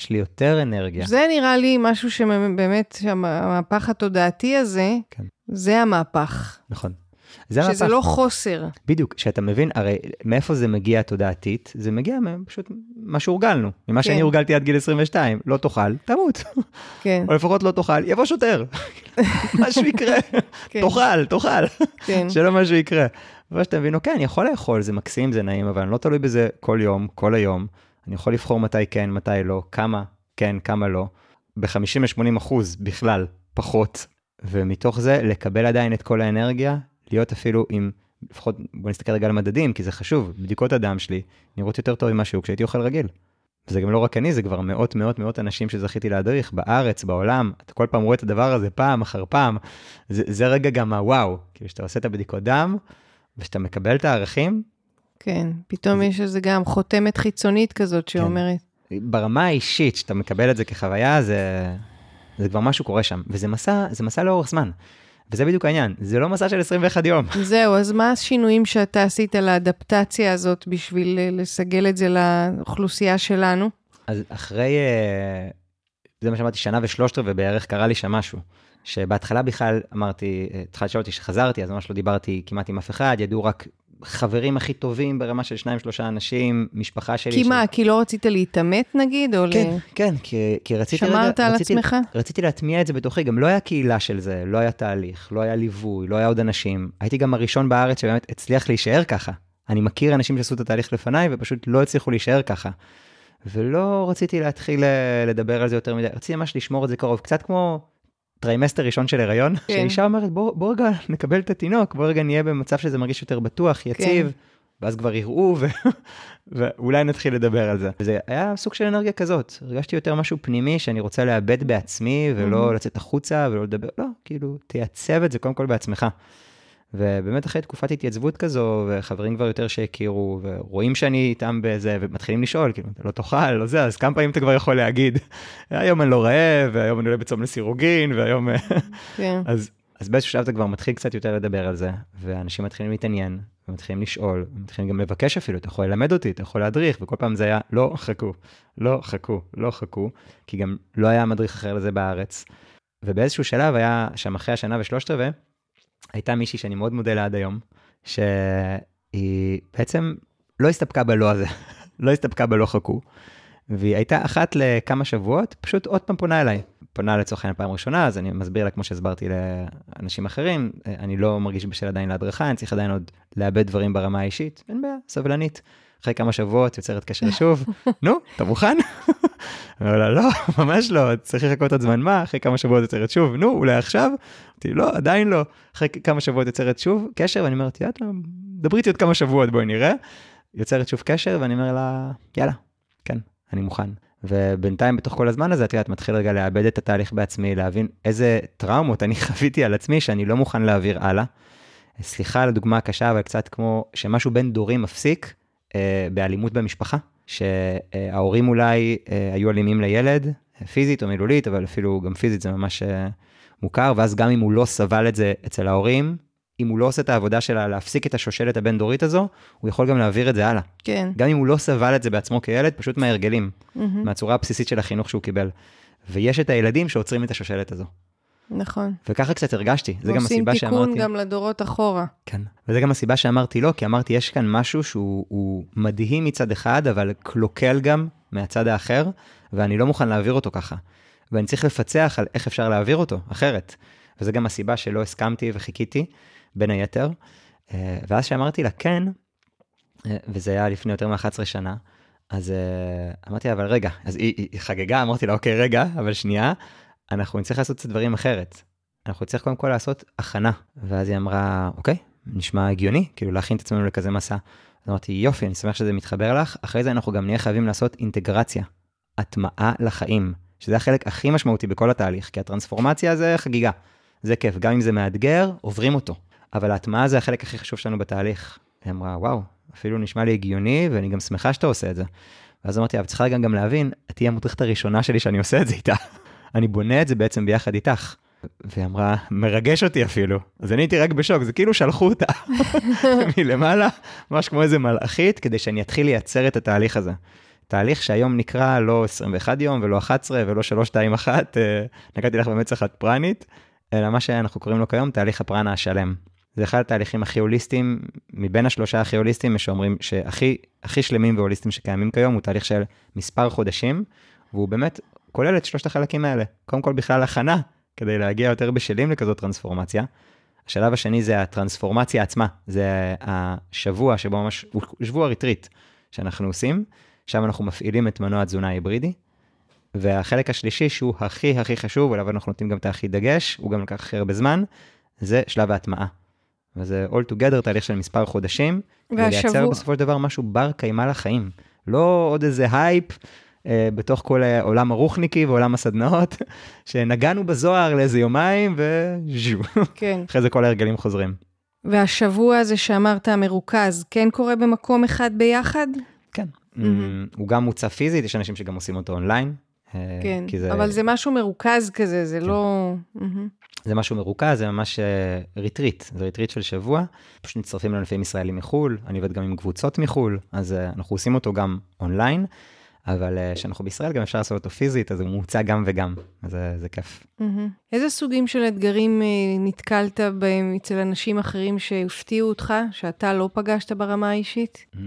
יש לי יותר אנרגיה. זה נראה לי משהו שבאמת, המהפך התודעתי הזה, כן. זה המהפך. נכון. זה שזה המהפך. לא חוסר. בדיוק, שאתה מבין, הרי מאיפה זה מגיע תודעתית? זה מגיע פשוט מה שהורגלנו. ממה שאני כן. הורגלתי עד גיל 22, לא תאכל, תמות. כן, או לפחות לא תאכל, יבוא שוטר. משהו יקרה. כן, תאכל, תאכל. כן. שלא משהו יקרה. אבל שאתה מבין, אוקיי, אני יכול לאכול, זה מקסים, זה נעים, אבל אני לא תלוי בזה כל יום, כל היום. אני יכול לבחור מתי כן, מתי לא, כמה כן, כמה לא. ב-50-80 אחוז בכלל פחות, ומתוך זה לקבל עדיין את כל האנרגיה, להיות אפילו עם, לפחות בוא נסתכל רגע על מדדים, כי זה חשוב, בדיקות הדם שלי נראות יותר טוב ממה שהיו כשהייתי אוכל רגיל. וזה גם לא רק אני, זה כבר מאות מאות מאות אנשים שזכיתי להדריך בארץ, בעולם, אתה כל פעם רואה את הדבר הזה פעם אחר פעם, זה, זה רגע גם הוואו, כאילו שאתה עושה את הבדיקות דם, ושאתה מקבל את הערכים. כן, פתאום זה... יש איזה גם חותמת חיצונית כזאת כן. שאומרת. כן. ברמה האישית, שאתה מקבל את זה כחוויה, זה, זה כבר משהו קורה שם, וזה מסע, זה מסע לאורך זמן. וזה בדיוק העניין, זה לא מסע של 21 יום. זהו, אז מה השינויים שאתה עשית לאדפטציה הזאת בשביל אה, לסגל את זה לאוכלוסייה שלנו? אז אחרי, אה, זה מה שאמרתי, שנה ושלושת רבעי בערך קרה לי שם משהו. שבהתחלה בכלל אמרתי, התחלת לשאול אותי שחזרתי, אז ממש לא דיברתי כמעט עם אף אחד, ידעו רק חברים הכי טובים ברמה של שניים, שלושה אנשים, משפחה שלי. כי מה, כי לא רצית להתעמת נגיד? או כן, ל... כן, כי, כי רציתי... שמרת רגע, על רציתי, עצמך? רציתי להטמיע את זה בתוכי, גם לא היה קהילה של זה, לא היה תהליך, לא היה ליווי, לא היה עוד אנשים. הייתי גם הראשון בארץ שבאמת הצליח להישאר ככה. אני מכיר אנשים שעשו את התהליך לפניי ופשוט לא הצליחו להישאר ככה. ולא רציתי להתחיל אה, לדבר על זה יותר מדי, רציתי ממש לשמור את זה קרוב, קצת כמו trimester ראשון של הריון, כן. שאישה אומרת, בוא, בוא רגע נקבל את התינוק, בוא רגע נהיה במצב שזה מרגיש יותר בטוח, יציב, כן. ואז כבר יראו, ו... ואולי נתחיל לדבר על זה. זה היה סוג של אנרגיה כזאת, הרגשתי יותר משהו פנימי שאני רוצה לעבד בעצמי, ולא mm-hmm. לצאת החוצה ולא לדבר, לא, כאילו, תייצב את זה קודם כל בעצמך. ובאמת אחרי תקופת התייצבות כזו, וחברים כבר יותר שהכירו, ורואים שאני איתם בזה, ומתחילים לשאול, כאילו, אתה לא תאכל, לא זה, אז כמה פעמים אתה כבר יכול להגיד, היום אני לא רעב, והיום אני עולה בצום לסירוגין, והיום... כן. אז, אז באיזשהו שלב אתה כבר מתחיל קצת יותר לדבר על זה, ואנשים מתחילים להתעניין, ומתחילים לשאול, ומתחילים גם לבקש אפילו, אתה יכול ללמד אותי, אתה יכול להדריך, וכל פעם זה היה, לא, חכו, לא, חכו, לא חכו, כי גם לא היה מדריך אחר לזה בארץ. ובאיזשהו שלב היה שם אחרי השנה ושלושת רבעי, הייתה מישהי שאני מאוד מודה לה עד היום, שהיא בעצם לא הסתפקה בלא הזה, לא הסתפקה בלא חכו. והיא הייתה אחת לכמה שבועות, פשוט עוד פעם פונה אליי. פונה לצורך העניין פעם ראשונה, אז אני מסביר לה, כמו שהסברתי לאנשים אחרים, אני לא מרגיש בשל עדיין להדרכה, אני צריך עדיין עוד לאבד דברים ברמה האישית, אין בעיה, סבלנית. אחרי כמה שבועות יוצרת קשר שוב, נו, אתה מוכן? אומר לה, לא, ממש לא, צריך לחכות עוד זמן מה, אחרי כמה שבועות יוצרת שוב, נו, אולי עכשיו? אמרתי, לא, עדיין לא. אחרי כמה שבועות יוצרת שוב קשר, ואני אומרת, יאללה, דברי איתי עוד כמה שבועות, בואי נראה. יוצרת שוב קשר, ואני אומר לה, יאללה, כן, אני מוכן. ובינתיים, בתוך כל הזמן הזה, את יודעת, מתחיל רגע לאבד את התהליך בעצמי, להבין איזה טראומות אני חוויתי על עצמי שאני לא מוכן להעביר הלאה. סליחה על הדוגמה הקשה, אבל קצת כמו שמשהו בין דורי מפסיק, באלימות במשפחה, שההורים אולי אה, היו אלימים לילד, פיזית או מילולית, אבל אפילו גם פיזית זה ממש אה, מוכר, ואז גם אם הוא לא סבל את זה אצל ההורים, אם הוא לא עושה את העבודה שלה להפסיק את השושלת הבין-דורית הזו, הוא יכול גם להעביר את זה הלאה. כן. גם אם הוא לא סבל את זה בעצמו כילד, פשוט מההרגלים, mm-hmm. מהצורה הבסיסית של החינוך שהוא קיבל. ויש את הילדים שעוצרים את השושלת הזו. נכון. וככה קצת הרגשתי, זה גם הסיבה שאמרתי... ועושים תיקון גם לדורות אחורה. כן, וזה גם הסיבה שאמרתי לא, כי אמרתי, יש כאן משהו שהוא מדהים מצד אחד, אבל קלוקל גם מהצד האחר, ואני לא מוכן להעביר אותו ככה. ואני צריך לפצח על איך אפשר להעביר אותו אחרת. וזה גם הסיבה שלא הסכמתי וחיכיתי, בין היתר. אה, ואז שאמרתי לה כן, אה, וזה היה לפני יותר מ-11 שנה, אז אה, אמרתי לה, אבל רגע, אז היא, היא חגגה, אמרתי לה, אוקיי, רגע, אבל שנייה, אנחנו נצטרך לעשות את הדברים אחרת. אנחנו נצטרך קודם כל לעשות הכנה. ואז היא אמרה, אוקיי, נשמע הגיוני, כאילו להכין את עצמנו לכזה מסע. אז אמרתי, יופי, אני שמח שזה מתחבר לך. אחרי זה אנחנו גם נהיה חייבים לעשות אינטגרציה, הטמעה לחיים, שזה החלק הכי משמעותי בכל התהליך, כי הטרנספורמציה זה חגיגה. זה כיף, גם אם זה מאתגר, עוברים אותו. אבל ההטמעה זה החלק הכי חשוב שלנו בתהליך. היא אמרה, וואו, אפילו נשמע לי הגיוני, ואני גם שמחה שאתה עושה את זה. ואז אמרתי, אבל צריכה גם, גם להבין, את תהיי המודרכת הראשונה שלי שאני עושה את זה איתה. אני בונה את זה בעצם ביחד איתך. והיא אמרה, מרגש אותי אפילו. אז אני הייתי רק בשוק, זה כאילו שלחו אותה מלמעלה, ממש כמו איזה מלאכית, כדי שאני אתחיל לייצר את התהליך הזה. תהליך שהיום נקרא לא 21 יום ולא 11 ולא 321, אה, נגעתי לך במצח את פרנית, אלא מה שאנחנו קוראים לו כיום תהליך הפרנה השלם. זה אחד התהליכים הכי הוליסטיים, מבין השלושה הכי הוליסטיים, שאומרים שהכי הכי שלמים והוליסטיים שקיימים כיום, הוא תהליך של מספר חודשים, והוא באמת כולל את שלושת החלקים האלה. קודם כל בכלל הכנה, כדי להגיע יותר בשלים לכזאת טרנספורמציה. השלב השני זה הטרנספורמציה עצמה, זה השבוע שבו ממש, הוא שבוע ריטריט שאנחנו עושים, שם אנחנו מפעילים את מנוע התזונה ההיברידי. והחלק השלישי, שהוא הכי הכי חשוב, עליו אנחנו נותנים גם את הכי דגש, הוא גם לקח הכי הרבה זמן, זה שלב ההטמעה. וזה all together תהליך של מספר חודשים, והשבוע... ולייצר בסופו של דבר משהו בר קיימא לחיים. לא עוד איזה הייפ בתוך כל אה, עולם הרוחניקי ועולם הסדנאות, שנגענו בזוהר לאיזה יומיים וזהו. כן. אחרי זה כל ההרגלים חוזרים. והשבוע הזה שאמרת המרוכז, כן קורה במקום אחד ביחד? כן. מהמם. הוא גם מוצע פיזית, יש אנשים שגם עושים אותו אונליין. אה, כן, זה, אבל זה משהו מרוכז כזה, זה כן. לא... מהמם. זה משהו מרוכז, זה ממש אה, ריטריט, זה ריטריט של שבוע. פשוט מצטרפים לענפים ישראלים מחו"ל, אני עובד גם עם קבוצות מחו"ל, אז אה, אנחנו עושים אותו גם אונליין, אבל אה, כשאנחנו בישראל גם אפשר לעשות אותו פיזית, אז הוא מוצע גם וגם, אז זה, זה כיף. מהמם. איזה סוגים של אתגרים אה, נתקלת בהם אצל אנשים אחרים שהפתיעו אותך, שאתה לא פגשת ברמה האישית? Mm,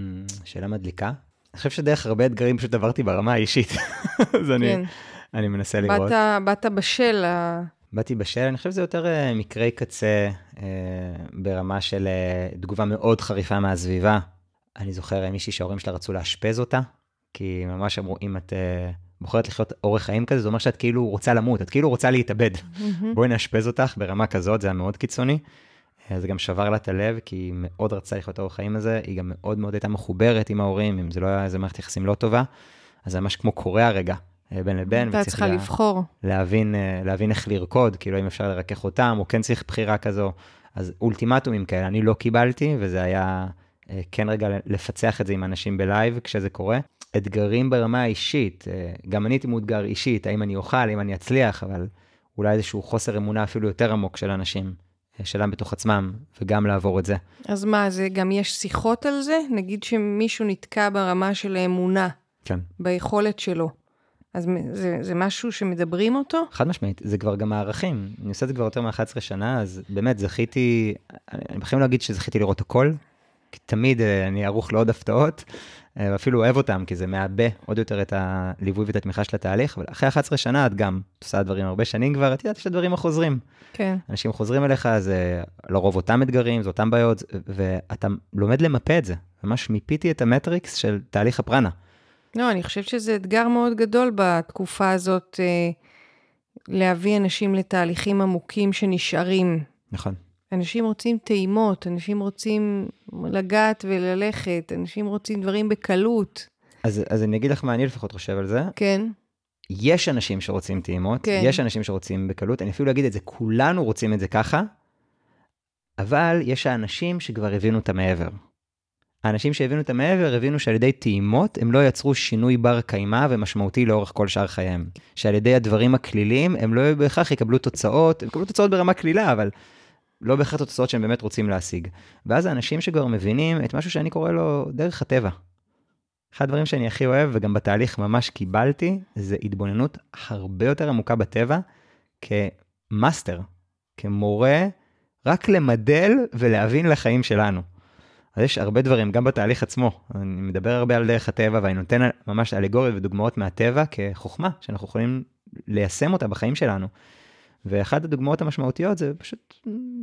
שאלה מדליקה. אני חושב שדרך הרבה אתגרים פשוט עברתי ברמה האישית, אז אני, כן. אני מנסה לראות. באת, באת בשל, ה- באתי בשל, אני חושב שזה יותר אה, מקרי קצה אה, ברמה של אה, תגובה מאוד חריפה מהסביבה. אני זוכר אה, מישהי שההורים שלה רצו לאשפז אותה, כי ממש אמרו, אם את אה, בוחרת לחיות אורח חיים כזה, זה אומר שאת כאילו רוצה למות, את כאילו רוצה להתאבד. בואי נאשפז אותך ברמה כזאת, זה היה מאוד קיצוני. אה, זה גם שבר לה את הלב, כי היא מאוד רצתה לחיות את האורח חיים הזה, היא גם מאוד מאוד הייתה מחוברת עם ההורים, אם זה לא היה איזה מערכת יחסים לא טובה, אז זה ממש כמו קורע רגע, אה, בין לבין. וצריך צריכה לה- לבחור. להבין, להבין איך לרקוד, כאילו אם אפשר לרכך אותם, או כן צריך בחירה כזו. אז אולטימטומים כאלה אני לא קיבלתי, וזה היה כן רגע לפצח את זה עם אנשים בלייב כשזה קורה. אתגרים ברמה האישית, אה, גם אני הייתי מאותגר אישית, האם אני אוכל, האם אני אצליח, אבל אולי איזשהו חוסר אמונה אפילו יותר עמוק של אנשים, אה, שלהם בתוך עצמם, וגם לעבור את זה. אז מה, זה גם יש שיחות על זה? נגיד שמישהו נתקע ברמה של האמונה, כן. ביכולת שלו. אז זה, זה משהו שמדברים אותו? חד משמעית, זה כבר גם הערכים. אני עושה את זה כבר יותר מ-11 שנה, אז באמת זכיתי, אני בחיים לא אגיד שזכיתי לראות הכל, כי תמיד אה, אני ערוך לעוד הפתעות, אה, ואפילו אוהב אותם, כי זה מעבה עוד יותר את הליווי ואת התמיכה של התהליך, אבל אחרי 11 שנה את גם את עושה דברים הרבה שנים כבר, את יודעת, יש את הדברים החוזרים. כן. אנשים חוזרים אליך, זה לרוב אותם אתגרים, זה אותם בעיות, ואתה לומד למפה את זה. ממש מיפיתי את המטריקס של תהליך הפרנה. לא, אני חושבת שזה אתגר מאוד גדול בתקופה הזאת, אה, להביא אנשים לתהליכים עמוקים שנשארים. נכון. אנשים רוצים טעימות, אנשים רוצים לגעת וללכת, אנשים רוצים דברים בקלות. אז, אז אני אגיד לך מה אני לפחות חושב על זה. כן, יש אנשים שרוצים טעימות, כן. יש אנשים שרוצים בקלות, אני אפילו אגיד את זה, כולנו רוצים את זה ככה, אבל יש האנשים שכבר הבינו את המעבר. האנשים שהבינו את המעבר הבינו שעל ידי טעימות הם לא יצרו שינוי בר קיימא ומשמעותי לאורך כל שאר חייהם. שעל ידי הדברים הקלילים הם לא בהכרח יקבלו תוצאות, הם יקבלו תוצאות ברמה קלילה, אבל לא בהכרח תוצאות שהם באמת רוצים להשיג. ואז האנשים שכבר מבינים את משהו שאני קורא לו דרך הטבע. אחד הדברים שאני הכי אוהב, וגם בתהליך ממש קיבלתי, זה התבוננות הרבה יותר עמוקה בטבע, כמאסטר, כמורה, רק למדל ולהבין לחיים שלנו. אז יש הרבה דברים, גם בתהליך עצמו. אני מדבר הרבה על דרך הטבע, ואני נותן ממש אלגוריות ודוגמאות מהטבע כחוכמה, שאנחנו יכולים ליישם אותה בחיים שלנו. ואחת הדוגמאות המשמעותיות זה פשוט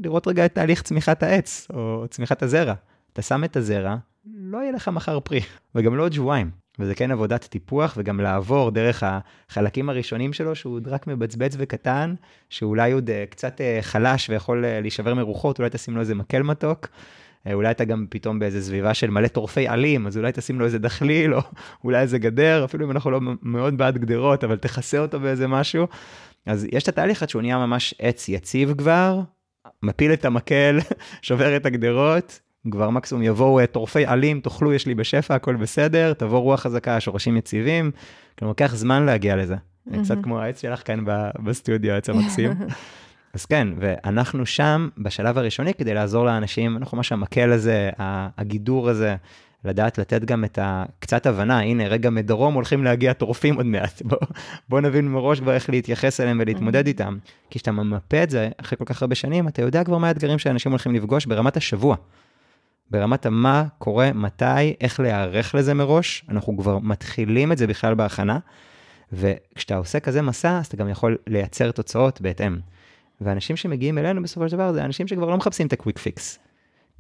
לראות רגע את תהליך צמיחת העץ, או צמיחת הזרע. אתה שם את הזרע, לא יהיה לך מחר פרי, וגם לא עוד שבועיים. וזה כן עבודת טיפוח, וגם לעבור דרך החלקים הראשונים שלו, שהוא עוד רק מבצבץ וקטן, שאולי עוד אה, קצת אה, חלש ויכול אה, להישבר מרוחות, אולי תשים לו איזה מקל מתוק. אולי אתה גם פתאום באיזה סביבה של מלא טורפי עלים, אז אולי תשים לו איזה דחליל, או אולי איזה גדר, אפילו אם אנחנו לא מאוד בעד גדרות, אבל תכסה אותו באיזה משהו. אז יש את התהליך עד שהוא נהיה ממש עץ יציב כבר, מפיל את המקל, שובר את הגדרות, כבר מקסימום יבואו אה, טורפי עלים, תאכלו, יש לי בשפע, הכל בסדר, תבוא רוח חזקה, שורשים יציבים. כלומר, לוקח זמן להגיע לזה. קצת כמו העץ שלך כאן בסטודיו, העץ המקסים. אז כן, ואנחנו שם בשלב הראשוני כדי לעזור לאנשים, אנחנו ממש המקל הזה, הגידור הזה, לדעת לתת גם את הקצת הבנה, הנה רגע מדרום הולכים להגיע טורפים עוד מעט, בוא, בוא נבין מראש כבר איך להתייחס אליהם ולהתמודד איתם. כי כשאתה ממפה את זה אחרי כל כך הרבה שנים, אתה יודע כבר מה האתגרים שאנשים הולכים לפגוש ברמת השבוע. ברמת המה קורה, מתי, איך להיערך לזה מראש, אנחנו כבר מתחילים את זה בכלל בהכנה, וכשאתה עושה כזה מסע, אז אתה גם יכול לייצר תוצאות בהתאם. ואנשים שמגיעים אלינו בסופו של דבר, זה אנשים שכבר לא מחפשים את ה quick fix.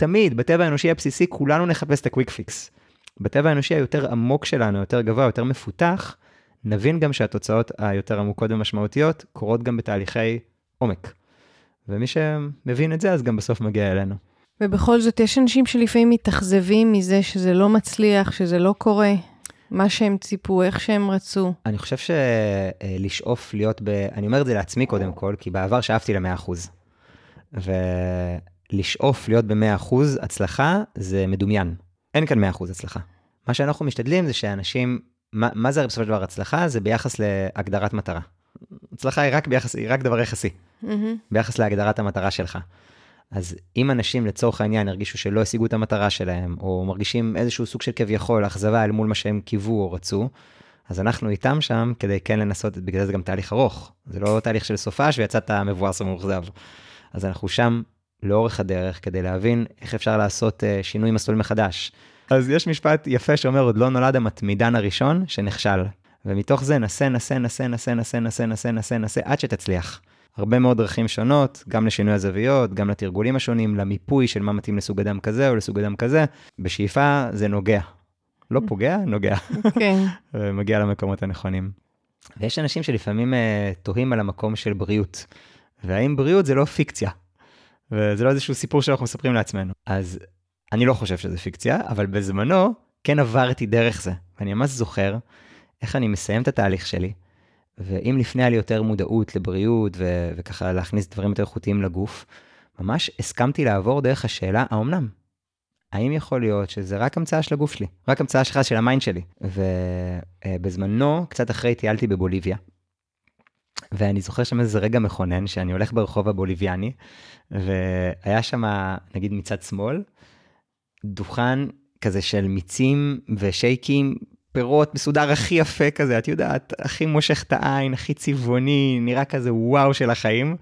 תמיד, בטבע האנושי הבסיסי, כולנו נחפש את ה quick fix. בטבע האנושי היותר עמוק שלנו, יותר גבוה, יותר מפותח, נבין גם שהתוצאות היותר עמוקות ומשמעותיות קורות גם בתהליכי עומק. ומי שמבין את זה, אז גם בסוף מגיע אלינו. ובכל זאת, יש אנשים שלפעמים מתאכזבים מזה שזה לא מצליח, שזה לא קורה, מה שהם ציפו, איך שהם רצו. אני חושב שלשאוף להיות ב... אני אומר את זה לעצמי קודם כל, כי בעבר שאפתי ל-100%. ולשאוף להיות ב-100% הצלחה זה מדומיין. אין כאן 100% הצלחה. מה שאנחנו משתדלים זה שאנשים, מה, מה זה בסופו של דבר הצלחה? זה ביחס להגדרת מטרה. הצלחה היא רק, ביחס, היא רק דבר יחסי, mm-hmm. ביחס להגדרת המטרה שלך. אז אם אנשים לצורך העניין הרגישו שלא השיגו את המטרה שלהם, או מרגישים איזשהו סוג של כביכול אכזבה אל מול מה שהם קיוו או רצו, אז אנחנו איתם שם כדי כן לנסות, בגלל זה גם תהליך ארוך. זה לא תהליך של סופש ויצאת מבואס ומאוכזב. אז אנחנו שם לאורך הדרך כדי להבין איך אפשר לעשות uh, שינוי מסלול מחדש. אז יש משפט יפה שאומר, עוד לא נולד המתמידן הראשון שנכשל. ומתוך זה נסה, נסה, נסה, נסה, נסה, נסה, נסה, נסה, נסה, עד שתצליח. הרבה מאוד דרכים שונות, גם לשינוי הזוויות, גם לתרגולים השונים, למיפוי של מה מתאים לסוג אדם כזה או לסוג אדם כזה. בשאיפה זה נוגע. לא פוגע, נוגע. כן. ומגיע למקומות הנכונים. ויש אנשים שלפעמים uh, תוהים על המקום של בריאות. והאם בריאות זה לא פיקציה? וזה לא איזשהו סיפור שאנחנו מספרים לעצמנו. אז אני לא חושב שזה פיקציה, אבל בזמנו כן עברתי דרך זה. ואני ממש זוכר איך אני מסיים את התהליך שלי, ואם לפני היה לי יותר מודעות לבריאות ו- וככה להכניס דברים יותר איכותיים לגוף, ממש הסכמתי לעבור דרך השאלה, האומנם? האם יכול להיות שזה רק המצאה של הגוף שלי? רק המצאה שלך, של ה mind שלי. ובזמנו, קצת אחרי טיילתי בבוליביה, ואני זוכר שם איזה רגע מכונן, שאני הולך ברחוב הבוליביאני, והיה שם, נגיד מצד שמאל, דוכן כזה של מיצים ושייקים, פירות מסודר הכי יפה כזה, את יודעת, הכי מושך את העין, הכי צבעוני, נראה כזה וואו של החיים.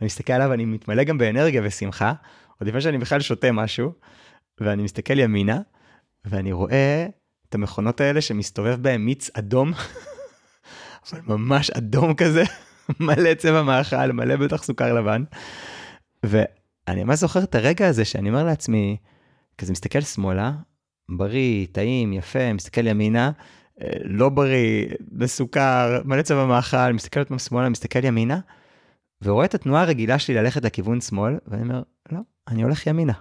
אני מסתכל עליו, אני מתמלא גם באנרגיה ושמחה, עוד לפני שאני בכלל שותה משהו, ואני מסתכל ימינה, ואני רואה את המכונות האלה שמסתובב בהן מיץ אדום, אבל ממש אדום כזה, מלא צבע מאכל, מלא בטח סוכר לבן. ואני ממש זוכר את הרגע הזה שאני אומר לעצמי, כזה מסתכל שמאלה, בריא, טעים, יפה, מסתכל ימינה, אה, לא בריא, בסוכר, מלא צבע מאכל, מסתכל עוד פעם שמאלה, מסתכל ימינה, ורואה את התנועה הרגילה שלי ללכת לכיוון שמאל, ואני אומר, לא, אני הולך ימינה.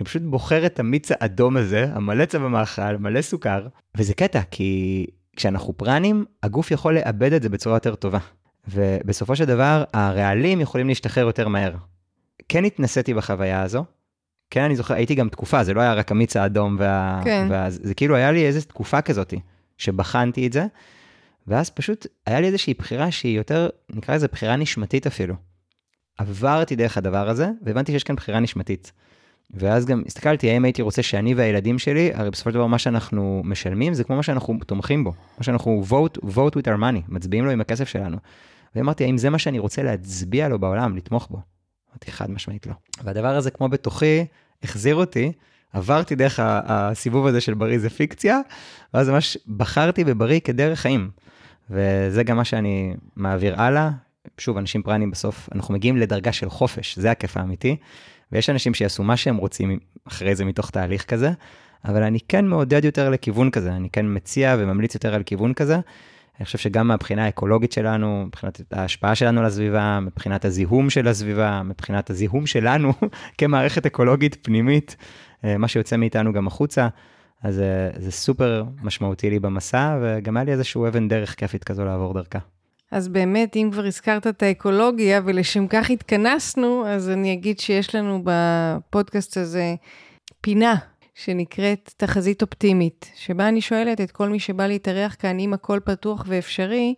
אני פשוט בוחר את המיץ האדום הזה, המלא צבע מאכל, מלא סוכר, וזה קטע, כי כשאנחנו פרנים, הגוף יכול לאבד את זה בצורה יותר טובה. ובסופו של דבר, הרעלים יכולים להשתחרר יותר מהר. כן התנסיתי בחוויה הזו, כן, אני זוכר, הייתי גם תקופה, זה לא היה רק המיץ האדום, וה... כן. וה... זה כאילו היה לי איזו תקופה כזאת, שבחנתי את זה, ואז פשוט היה לי איזושהי בחירה שהיא יותר, נקרא לזה בחירה נשמתית אפילו. עברתי דרך הדבר הזה, והבנתי שיש כאן בחירה נשמתית. ואז גם הסתכלתי, האם הייתי רוצה שאני והילדים שלי, הרי בסופו של דבר מה שאנחנו משלמים זה כמו מה שאנחנו תומכים בו, מה שאנחנו vote, vote with our money, מצביעים לו עם הכסף שלנו. ואמרתי, האם זה מה שאני רוצה להצביע לו בעולם, לתמוך בו? אמרתי, חד משמעית לא. והדבר הזה, כמו בתוכי, החזיר אותי, עברתי דרך הסיבוב הזה של בריא זה פיקציה, ואז ממש בחרתי בבריא כדרך חיים. וזה גם מה שאני מעביר הלאה. שוב, אנשים פרנים בסוף, אנחנו מגיעים לדרגה של חופש, זה הכיף האמיתי. ויש אנשים שיעשו מה שהם רוצים אחרי זה מתוך תהליך כזה, אבל אני כן מעודד יותר לכיוון כזה, אני כן מציע וממליץ יותר על כיוון כזה. אני חושב שגם מהבחינה האקולוגית שלנו, מבחינת ההשפעה שלנו על הסביבה, מבחינת הזיהום של הסביבה, מבחינת הזיהום שלנו כמערכת אקולוגית פנימית, אה, מה שיוצא מאיתנו גם החוצה, אז אה, זה סופר משמעותי לי במסע, וגם היה לי איזשהו אבן דרך כיפית כזו לעבור דרכה. אז באמת, אם כבר הזכרת את האקולוגיה ולשם כך התכנסנו, אז אני אגיד שיש לנו בפודקאסט הזה פינה שנקראת תחזית אופטימית, שבה אני שואלת את כל מי שבא להתארח כאן, אם הכל פתוח ואפשרי,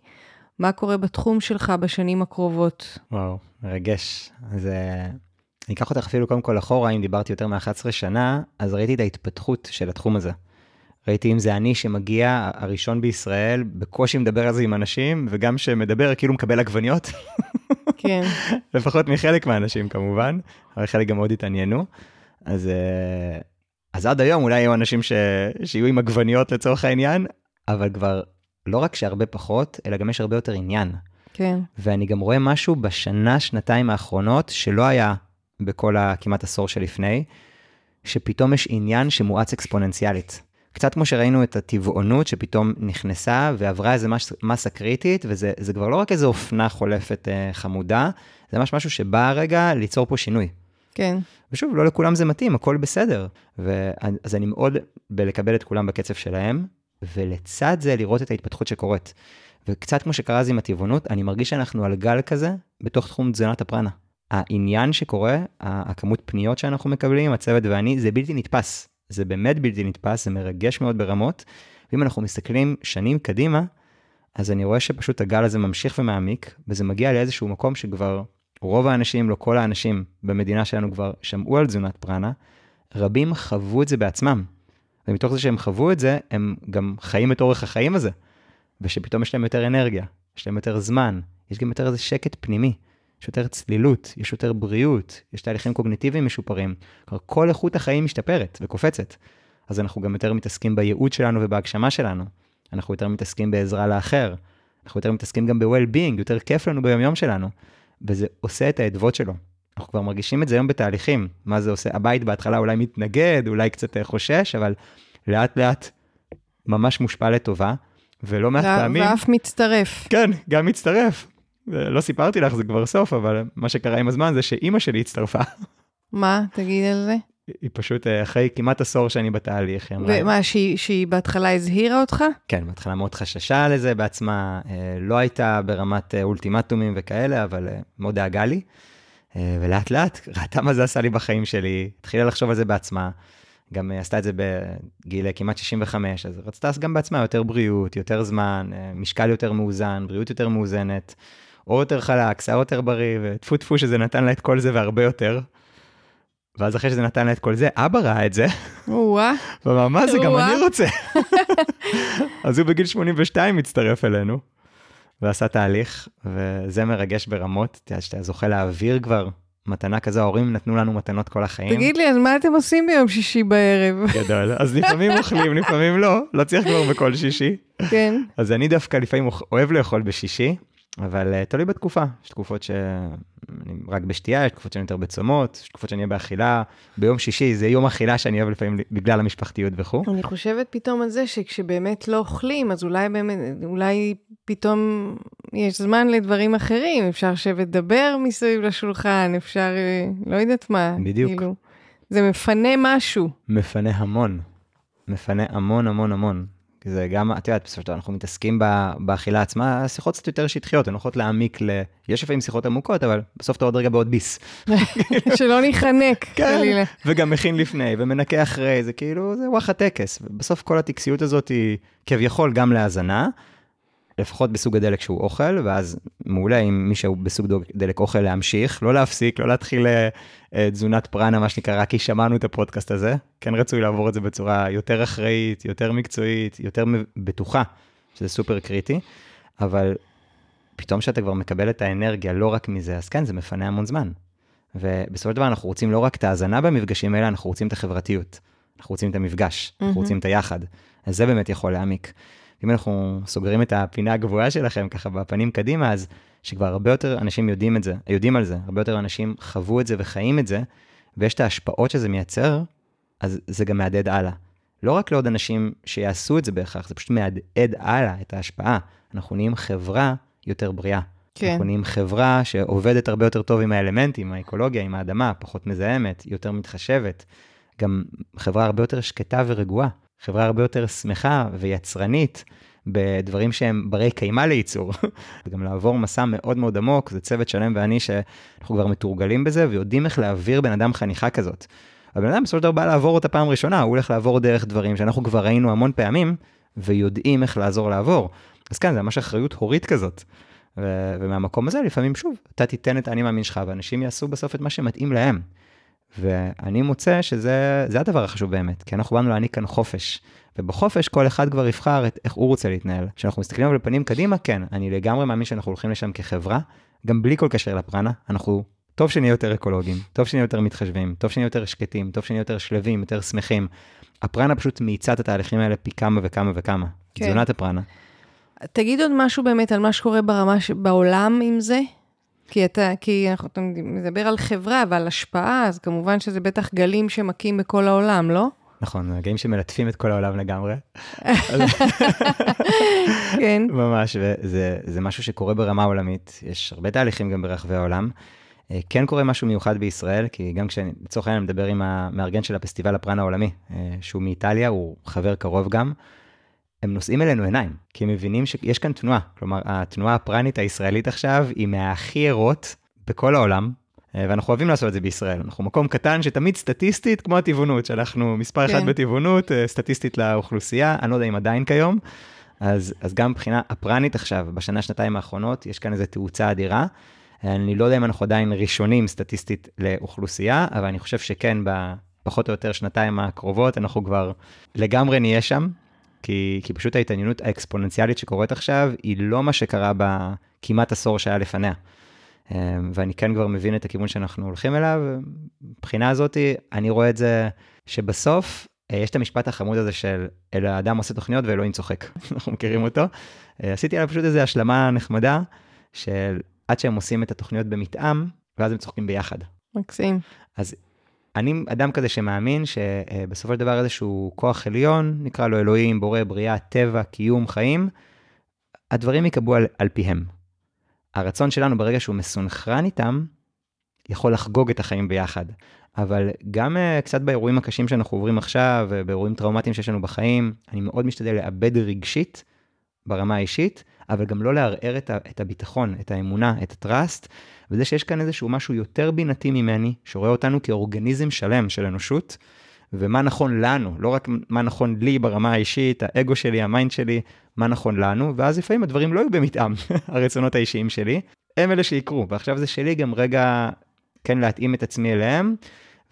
מה קורה בתחום שלך בשנים הקרובות? וואו, מרגש. אז אני אקח אותך אפילו קודם כל אחורה, אם דיברתי יותר מ-11 שנה, אז ראיתי את ההתפתחות של התחום הזה. ראיתי אם זה אני שמגיע, הראשון בישראל, בקושי מדבר על זה עם אנשים, וגם שמדבר כאילו מקבל עגבניות. כן. לפחות מחלק מהאנשים כמובן, אבל חלק גם מאוד התעניינו. אז, אה, אז עד היום אולי יהיו אנשים ש... שיהיו עם עגבניות לצורך העניין, אבל כבר לא רק שהרבה פחות, אלא גם יש הרבה יותר עניין. כן. ואני גם רואה משהו בשנה, שנתיים האחרונות, שלא היה בכל הכמעט עשור שלפני, שפתאום יש עניין שמואץ אקספוננציאלית. קצת כמו שראינו את הטבעונות שפתאום נכנסה ועברה איזה מס, מסה קריטית, וזה כבר לא רק איזו אופנה חולפת אה, חמודה, זה ממש משהו שבא רגע ליצור פה שינוי. כן. ושוב, לא לכולם זה מתאים, הכל בסדר. אז אני מאוד בלקבל את כולם בקצב שלהם, ולצד זה לראות את ההתפתחות שקורית. וקצת כמו שקרה אז עם הטבעונות, אני מרגיש שאנחנו על גל כזה בתוך תחום תזונת הפרנה. העניין שקורה, הכמות פניות שאנחנו מקבלים, הצוות ואני, זה בלתי נתפס. זה באמת בלתי נתפס, זה מרגש מאוד ברמות. ואם אנחנו מסתכלים שנים קדימה, אז אני רואה שפשוט הגל הזה ממשיך ומעמיק, וזה מגיע לאיזשהו מקום שכבר רוב האנשים, לא כל האנשים במדינה שלנו כבר שמעו על תזונת פרנה, רבים חוו את זה בעצמם. ומתוך זה שהם חוו את זה, הם גם חיים את אורך החיים הזה. ושפתאום יש להם יותר אנרגיה, יש להם יותר זמן, יש גם יותר איזה שקט פנימי, יש יותר צלילות, יש יותר בריאות, יש תהליכים קוגניטיביים משופרים. כל איכות החיים משתפרת וקופצת. אז אנחנו גם יותר מתעסקים בייעוד שלנו ובהגשמה שלנו. אנחנו יותר מתעסקים בעזרה לאחר. אנחנו יותר מתעסקים גם ב-well-being, יותר כיף לנו ביומיום שלנו. וזה עושה את האדוות שלו. אנחנו כבר מרגישים את זה היום בתהליכים. מה זה עושה? הבית בהתחלה אולי מתנגד, אולי קצת חושש, אבל לאט לאט ממש מושפע לטובה, ולא מעט פעמים... ואף מצטרף. כן, גם מצטרף. לא סיפרתי לך, זה כבר סוף, אבל מה שקרה עם הזמן זה שאימא שלי הצטרפה. מה? תגיד על זה. היא פשוט, אה, אחרי כמעט עשור שאני בתהליך, היא אמרה... ומה, שהיא, שהיא בהתחלה הזהירה אותך? כן, בהתחלה מאוד חששה לזה בעצמה, אה, לא הייתה ברמת אה, אולטימטומים וכאלה, אבל מאוד דאגה לי. ולאט לאט ראתה מה זה עשה לי בחיים שלי, התחילה לחשוב על זה בעצמה. גם עשתה את זה בגיל כמעט 65, אז רצתה גם בעצמה יותר בריאות, יותר זמן, משקל יותר מאוזן, בריאות יותר מאוזנת, אור יותר חלק, שיער יותר בריא, וטפו טפו שזה נתן לה את כל זה והרבה יותר. ואז אחרי שזה נתן לה את כל זה, אבא ראה את זה. וואה. ואמר, מה זה, גם אני רוצה. אז הוא בגיל 82 מצטרף אלינו, ועשה תהליך, וזה מרגש ברמות, שאתה זוכה להעביר כבר מתנה כזו, ההורים נתנו לנו מתנות כל החיים. תגיד לי, אז מה אתם עושים ביום שישי בערב? גדול, אז לפעמים אוכלים, לפעמים לא, לא צריך כבר בכל שישי. כן. אז אני דווקא לפעמים אוהב לאכול בשישי, אבל uh, תלוי בתקופה, יש תקופות שאני רק בשתייה, יש תקופות שאני יותר בצומות, יש תקופות שאני אהיה באכילה. ביום שישי זה יום אכילה שאני אוהב לפעמים בגלל המשפחתיות וכו'. אני חושבת פתאום על זה שכשבאמת לא אוכלים, אז אולי באמת, אולי פתאום יש זמן לדברים אחרים, אפשר לשבת לדבר מסביב לשולחן, אפשר, אה, לא יודעת מה. בדיוק. כאילו, זה מפנה משהו. מפנה המון. מפנה המון המון המון. כי זה גם, את יודעת, בסופו של דבר אנחנו מתעסקים באכילה עצמה, שיחות קצת יותר שטחיות, הן הולכות להעמיק ל... יש לפעמים שיחות עמוקות, אבל בסוף אתה עוד רגע בעוד ביס. שלא ניחנק, כן, חלילה. וגם מכין לפני, ומנקה אחרי, זה כאילו, זה וואחד טקס. ובסוף כל הטקסיות הזאת היא כביכול גם להאזנה, לפחות בסוג הדלק שהוא אוכל, ואז מעולה אם מישהו בסוג דלק אוכל להמשיך, לא להפסיק, לא להתחיל אה, תזונת פרנה, מה שנקרא, רק כי שמענו את הפודקאסט הזה. כן רצוי לעבור את זה בצורה יותר אחראית, יותר מקצועית, יותר בטוחה, שזה סופר קריטי, אבל פתאום שאתה כבר מקבל את האנרגיה לא רק מזה, אז כן, זה מפנה המון זמן. ובסופו של דבר אנחנו רוצים לא רק את ההאזנה במפגשים האלה, אנחנו רוצים את החברתיות. אנחנו רוצים את המפגש, mm-hmm. אנחנו רוצים את היחד. אז זה באמת יכול להעמיק. אם אנחנו סוגרים את הפינה הגבוהה שלכם ככה בפנים קדימה, אז שכבר הרבה יותר אנשים יודעים את זה, יודעים על זה, הרבה יותר אנשים חוו את זה וחיים את זה, ויש את ההשפעות שזה מייצר, אז זה גם מהדהד הלאה. לא רק לעוד אנשים שיעשו את זה בהכרח, זה פשוט מהדהד הלאה את ההשפעה. אנחנו נהיים חברה יותר בריאה. כן. אנחנו נהיים חברה שעובדת הרבה יותר טוב עם האלמנטים, האקולוגיה, עם האדמה, פחות מזהמת, יותר מתחשבת. גם חברה הרבה יותר שקטה ורגועה. חברה הרבה יותר שמחה ויצרנית בדברים שהם ברי קיימא לייצור. וגם לעבור מסע מאוד מאוד עמוק, זה צוות שלם ואני שאנחנו כבר מתורגלים בזה ויודעים איך להעביר בן אדם חניכה כזאת. הבן אדם בסופו של דבר בא לעבור אותה פעם ראשונה, הוא הולך לעבור דרך דברים שאנחנו כבר ראינו המון פעמים ויודעים איך לעזור לעבור. אז כן, זה ממש אחריות הורית כזאת. ו- ומהמקום הזה לפעמים שוב, אתה תיתן את האני מאמין שלך ואנשים יעשו בסוף את מה שמתאים להם. ואני מוצא שזה הדבר החשוב באמת, כי אנחנו באנו להעניק כאן חופש. ובחופש כל אחד כבר יבחר את איך הוא רוצה להתנהל. כשאנחנו מסתכלים על פנים קדימה, כן, אני לגמרי מאמין שאנחנו הולכים לשם כחברה, גם בלי כל קשר לפרנה, אנחנו, טוב שנהיה יותר אקולוגיים, טוב שנהיה יותר מתחשבים, טוב שנהיה יותר שקטים, טוב שנהיה יותר שלווים, יותר שמחים. הפרנה פשוט מאיצה את התהליכים האלה פי כמה וכמה וכמה. כן. תזונת הפרנה. תגיד עוד משהו באמת על מה שקורה ברמה ש... בעולם עם זה? כי אתה, כי אנחנו, אתה מדבר על חברה ועל השפעה, אז כמובן שזה בטח גלים שמכים בכל העולם, לא? נכון, רגעים שמלטפים את כל העולם לגמרי. כן. ממש, וזה משהו שקורה ברמה עולמית, יש הרבה תהליכים גם ברחבי העולם. אה, כן קורה משהו מיוחד בישראל, כי גם כשאני, לצורך העניין, מדבר עם המארגן של הפסטיבל הפרן העולמי, אה, שהוא מאיטליה, הוא חבר קרוב גם, הם נושאים אלינו עיניים, כי הם מבינים שיש כאן תנועה. כלומר, התנועה הפרנית הישראלית עכשיו היא מהכי ערות בכל העולם, אה, ואנחנו אוהבים לעשות את זה בישראל. אנחנו מקום קטן שתמיד סטטיסטית, כמו הטבעונות, שאנחנו מספר כן. אחד בטבעונות, סטטיסטית לאוכלוסייה, אני לא יודע אם עדיין כיום. אז, אז גם מבחינה הפרנית עכשיו, בשנה, שנתיים האחרונות, יש כאן איזו תאוצה אדירה. אני לא יודע אם אנחנו עדיין ראשונים סטטיסטית לאוכלוסייה, אבל אני חושב שכן, בפחות או יותר שנתיים הקרובות, אנחנו כבר לגמרי נהיה שם, כי, כי פשוט ההתעניינות האקספוננציאלית שקורית עכשיו, היא לא מה שקרה בכמעט עשור שהיה לפניה. אמ, ואני כן כבר מבין את הכיוון שאנחנו הולכים אליו. מבחינה הזאת, אני רואה את זה שבסוף, אה, יש את המשפט החמוד הזה של אל האדם עושה תוכניות ואלוהים צוחק, אנחנו מכירים אותו. אה, עשיתי עליו פשוט איזו השלמה נחמדה, של עד שהם עושים את התוכניות במתאם, ואז הם צוחקים ביחד. מקסים. אז אני אדם כזה שמאמין שבסופו של דבר איזשהו כוח עליון, נקרא לו אלוהים, בורא, בריאה, טבע, קיום, חיים, הדברים ייקבעו על, על פיהם. הרצון שלנו ברגע שהוא מסונכרן איתם, יכול לחגוג את החיים ביחד. אבל גם uh, קצת באירועים הקשים שאנחנו עוברים עכשיו, ובאירועים טראומטיים שיש לנו בחיים, אני מאוד משתדל לעבד רגשית ברמה האישית, אבל גם לא לערער את, את הביטחון, את האמונה, את ה trust, וזה שיש כאן איזשהו משהו יותר בינתי ממני, שרואה אותנו כאורגניזם שלם של אנושות, ומה נכון לנו, לא רק מה נכון לי ברמה האישית, האגו שלי, ה mind שלי, מה נכון לנו, ואז לפעמים הדברים לא יהיו במתאם, הרצונות האישיים שלי, הם אלה שיקרו, ועכשיו זה שלי גם רגע כן להתאים את עצמי אליהם,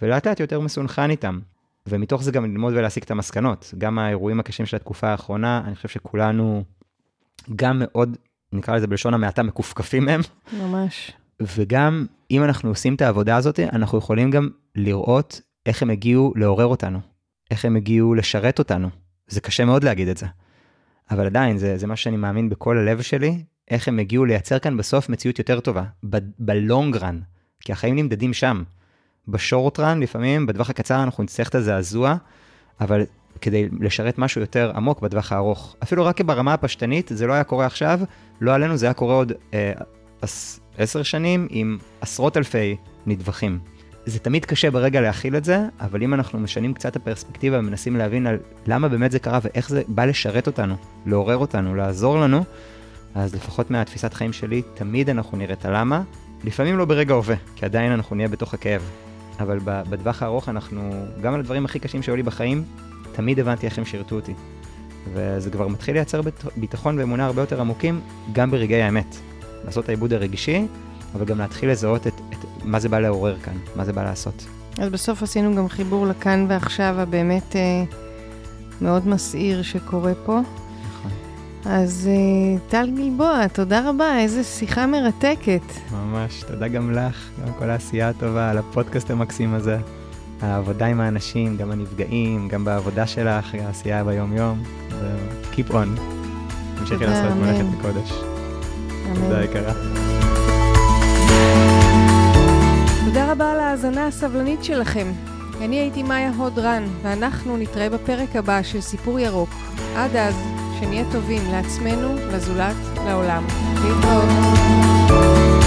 ולאט לאט יותר מסונכרן איתם. ומתוך זה גם ללמוד ולהסיק את המסקנות. גם האירועים הקשים של התקופה האחרונה, אני חושב שכולנו גם מאוד, נקרא לזה בלשון המעטה, מכופכפים מהם. ממש. וגם אם אנחנו עושים את העבודה הזאת, אנחנו יכולים גם לראות איך הם הגיעו לעורר אותנו, איך הם הגיעו לשרת אותנו. זה קשה מאוד להגיד את זה. אבל עדיין, זה, זה מה שאני מאמין בכל הלב שלי, איך הם הגיעו לייצר כאן בסוף מציאות יותר טובה, בלונג רן, כי החיים נמדדים שם. בשורט רן, לפעמים, בטווח הקצר אנחנו נצטרך את הזעזוע, אבל כדי לשרת משהו יותר עמוק בטווח הארוך. אפילו רק ברמה הפשטנית, זה לא היה קורה עכשיו, לא עלינו, זה היה קורה עוד אה, עשר שנים עם עשרות אלפי נדבכים. זה תמיד קשה ברגע להכיל את זה, אבל אם אנחנו משנים קצת הפרספקטיבה ומנסים להבין על למה באמת זה קרה ואיך זה בא לשרת אותנו, לעורר אותנו, לעזור לנו, אז לפחות מהתפיסת חיים שלי, תמיד אנחנו נראה את הלמה, לפעמים לא ברגע הווה, כי עדיין אנחנו נהיה בתוך הכאב. אבל בטווח הארוך אנחנו, גם על הדברים הכי קשים שהיו לי בחיים, תמיד הבנתי איך הם שירתו אותי. וזה כבר מתחיל לייצר ביטחון ואמונה הרבה יותר עמוקים, גם ברגעי האמת. לעשות את העיבוד הרגשי, אבל גם להתחיל לזהות את, את מה זה בא לעורר כאן, מה זה בא לעשות. אז בסוף עשינו גם חיבור לכאן ועכשיו הבאמת אה, מאוד מסעיר שקורה פה. נכון. אז אה, טל גלבוע, תודה רבה, איזה שיחה מרתקת. ממש, תודה גם לך, גם כל העשייה הטובה על הפודקאסט המקסים הזה. העבודה עם האנשים, גם הנפגעים, גם בעבודה שלך, העשייה ביום-יום, ו-keep on. תמשיכי לעשות מלאכת מקודש. תודה יקרה. תודה רבה על ההאזנה הסבלנית שלכם. אני הייתי מאיה הוד רן, ואנחנו נתראה בפרק הבא של סיפור ירוק. עד אז, שנהיה טובים לעצמנו, לזולת, לעולם. להתראות.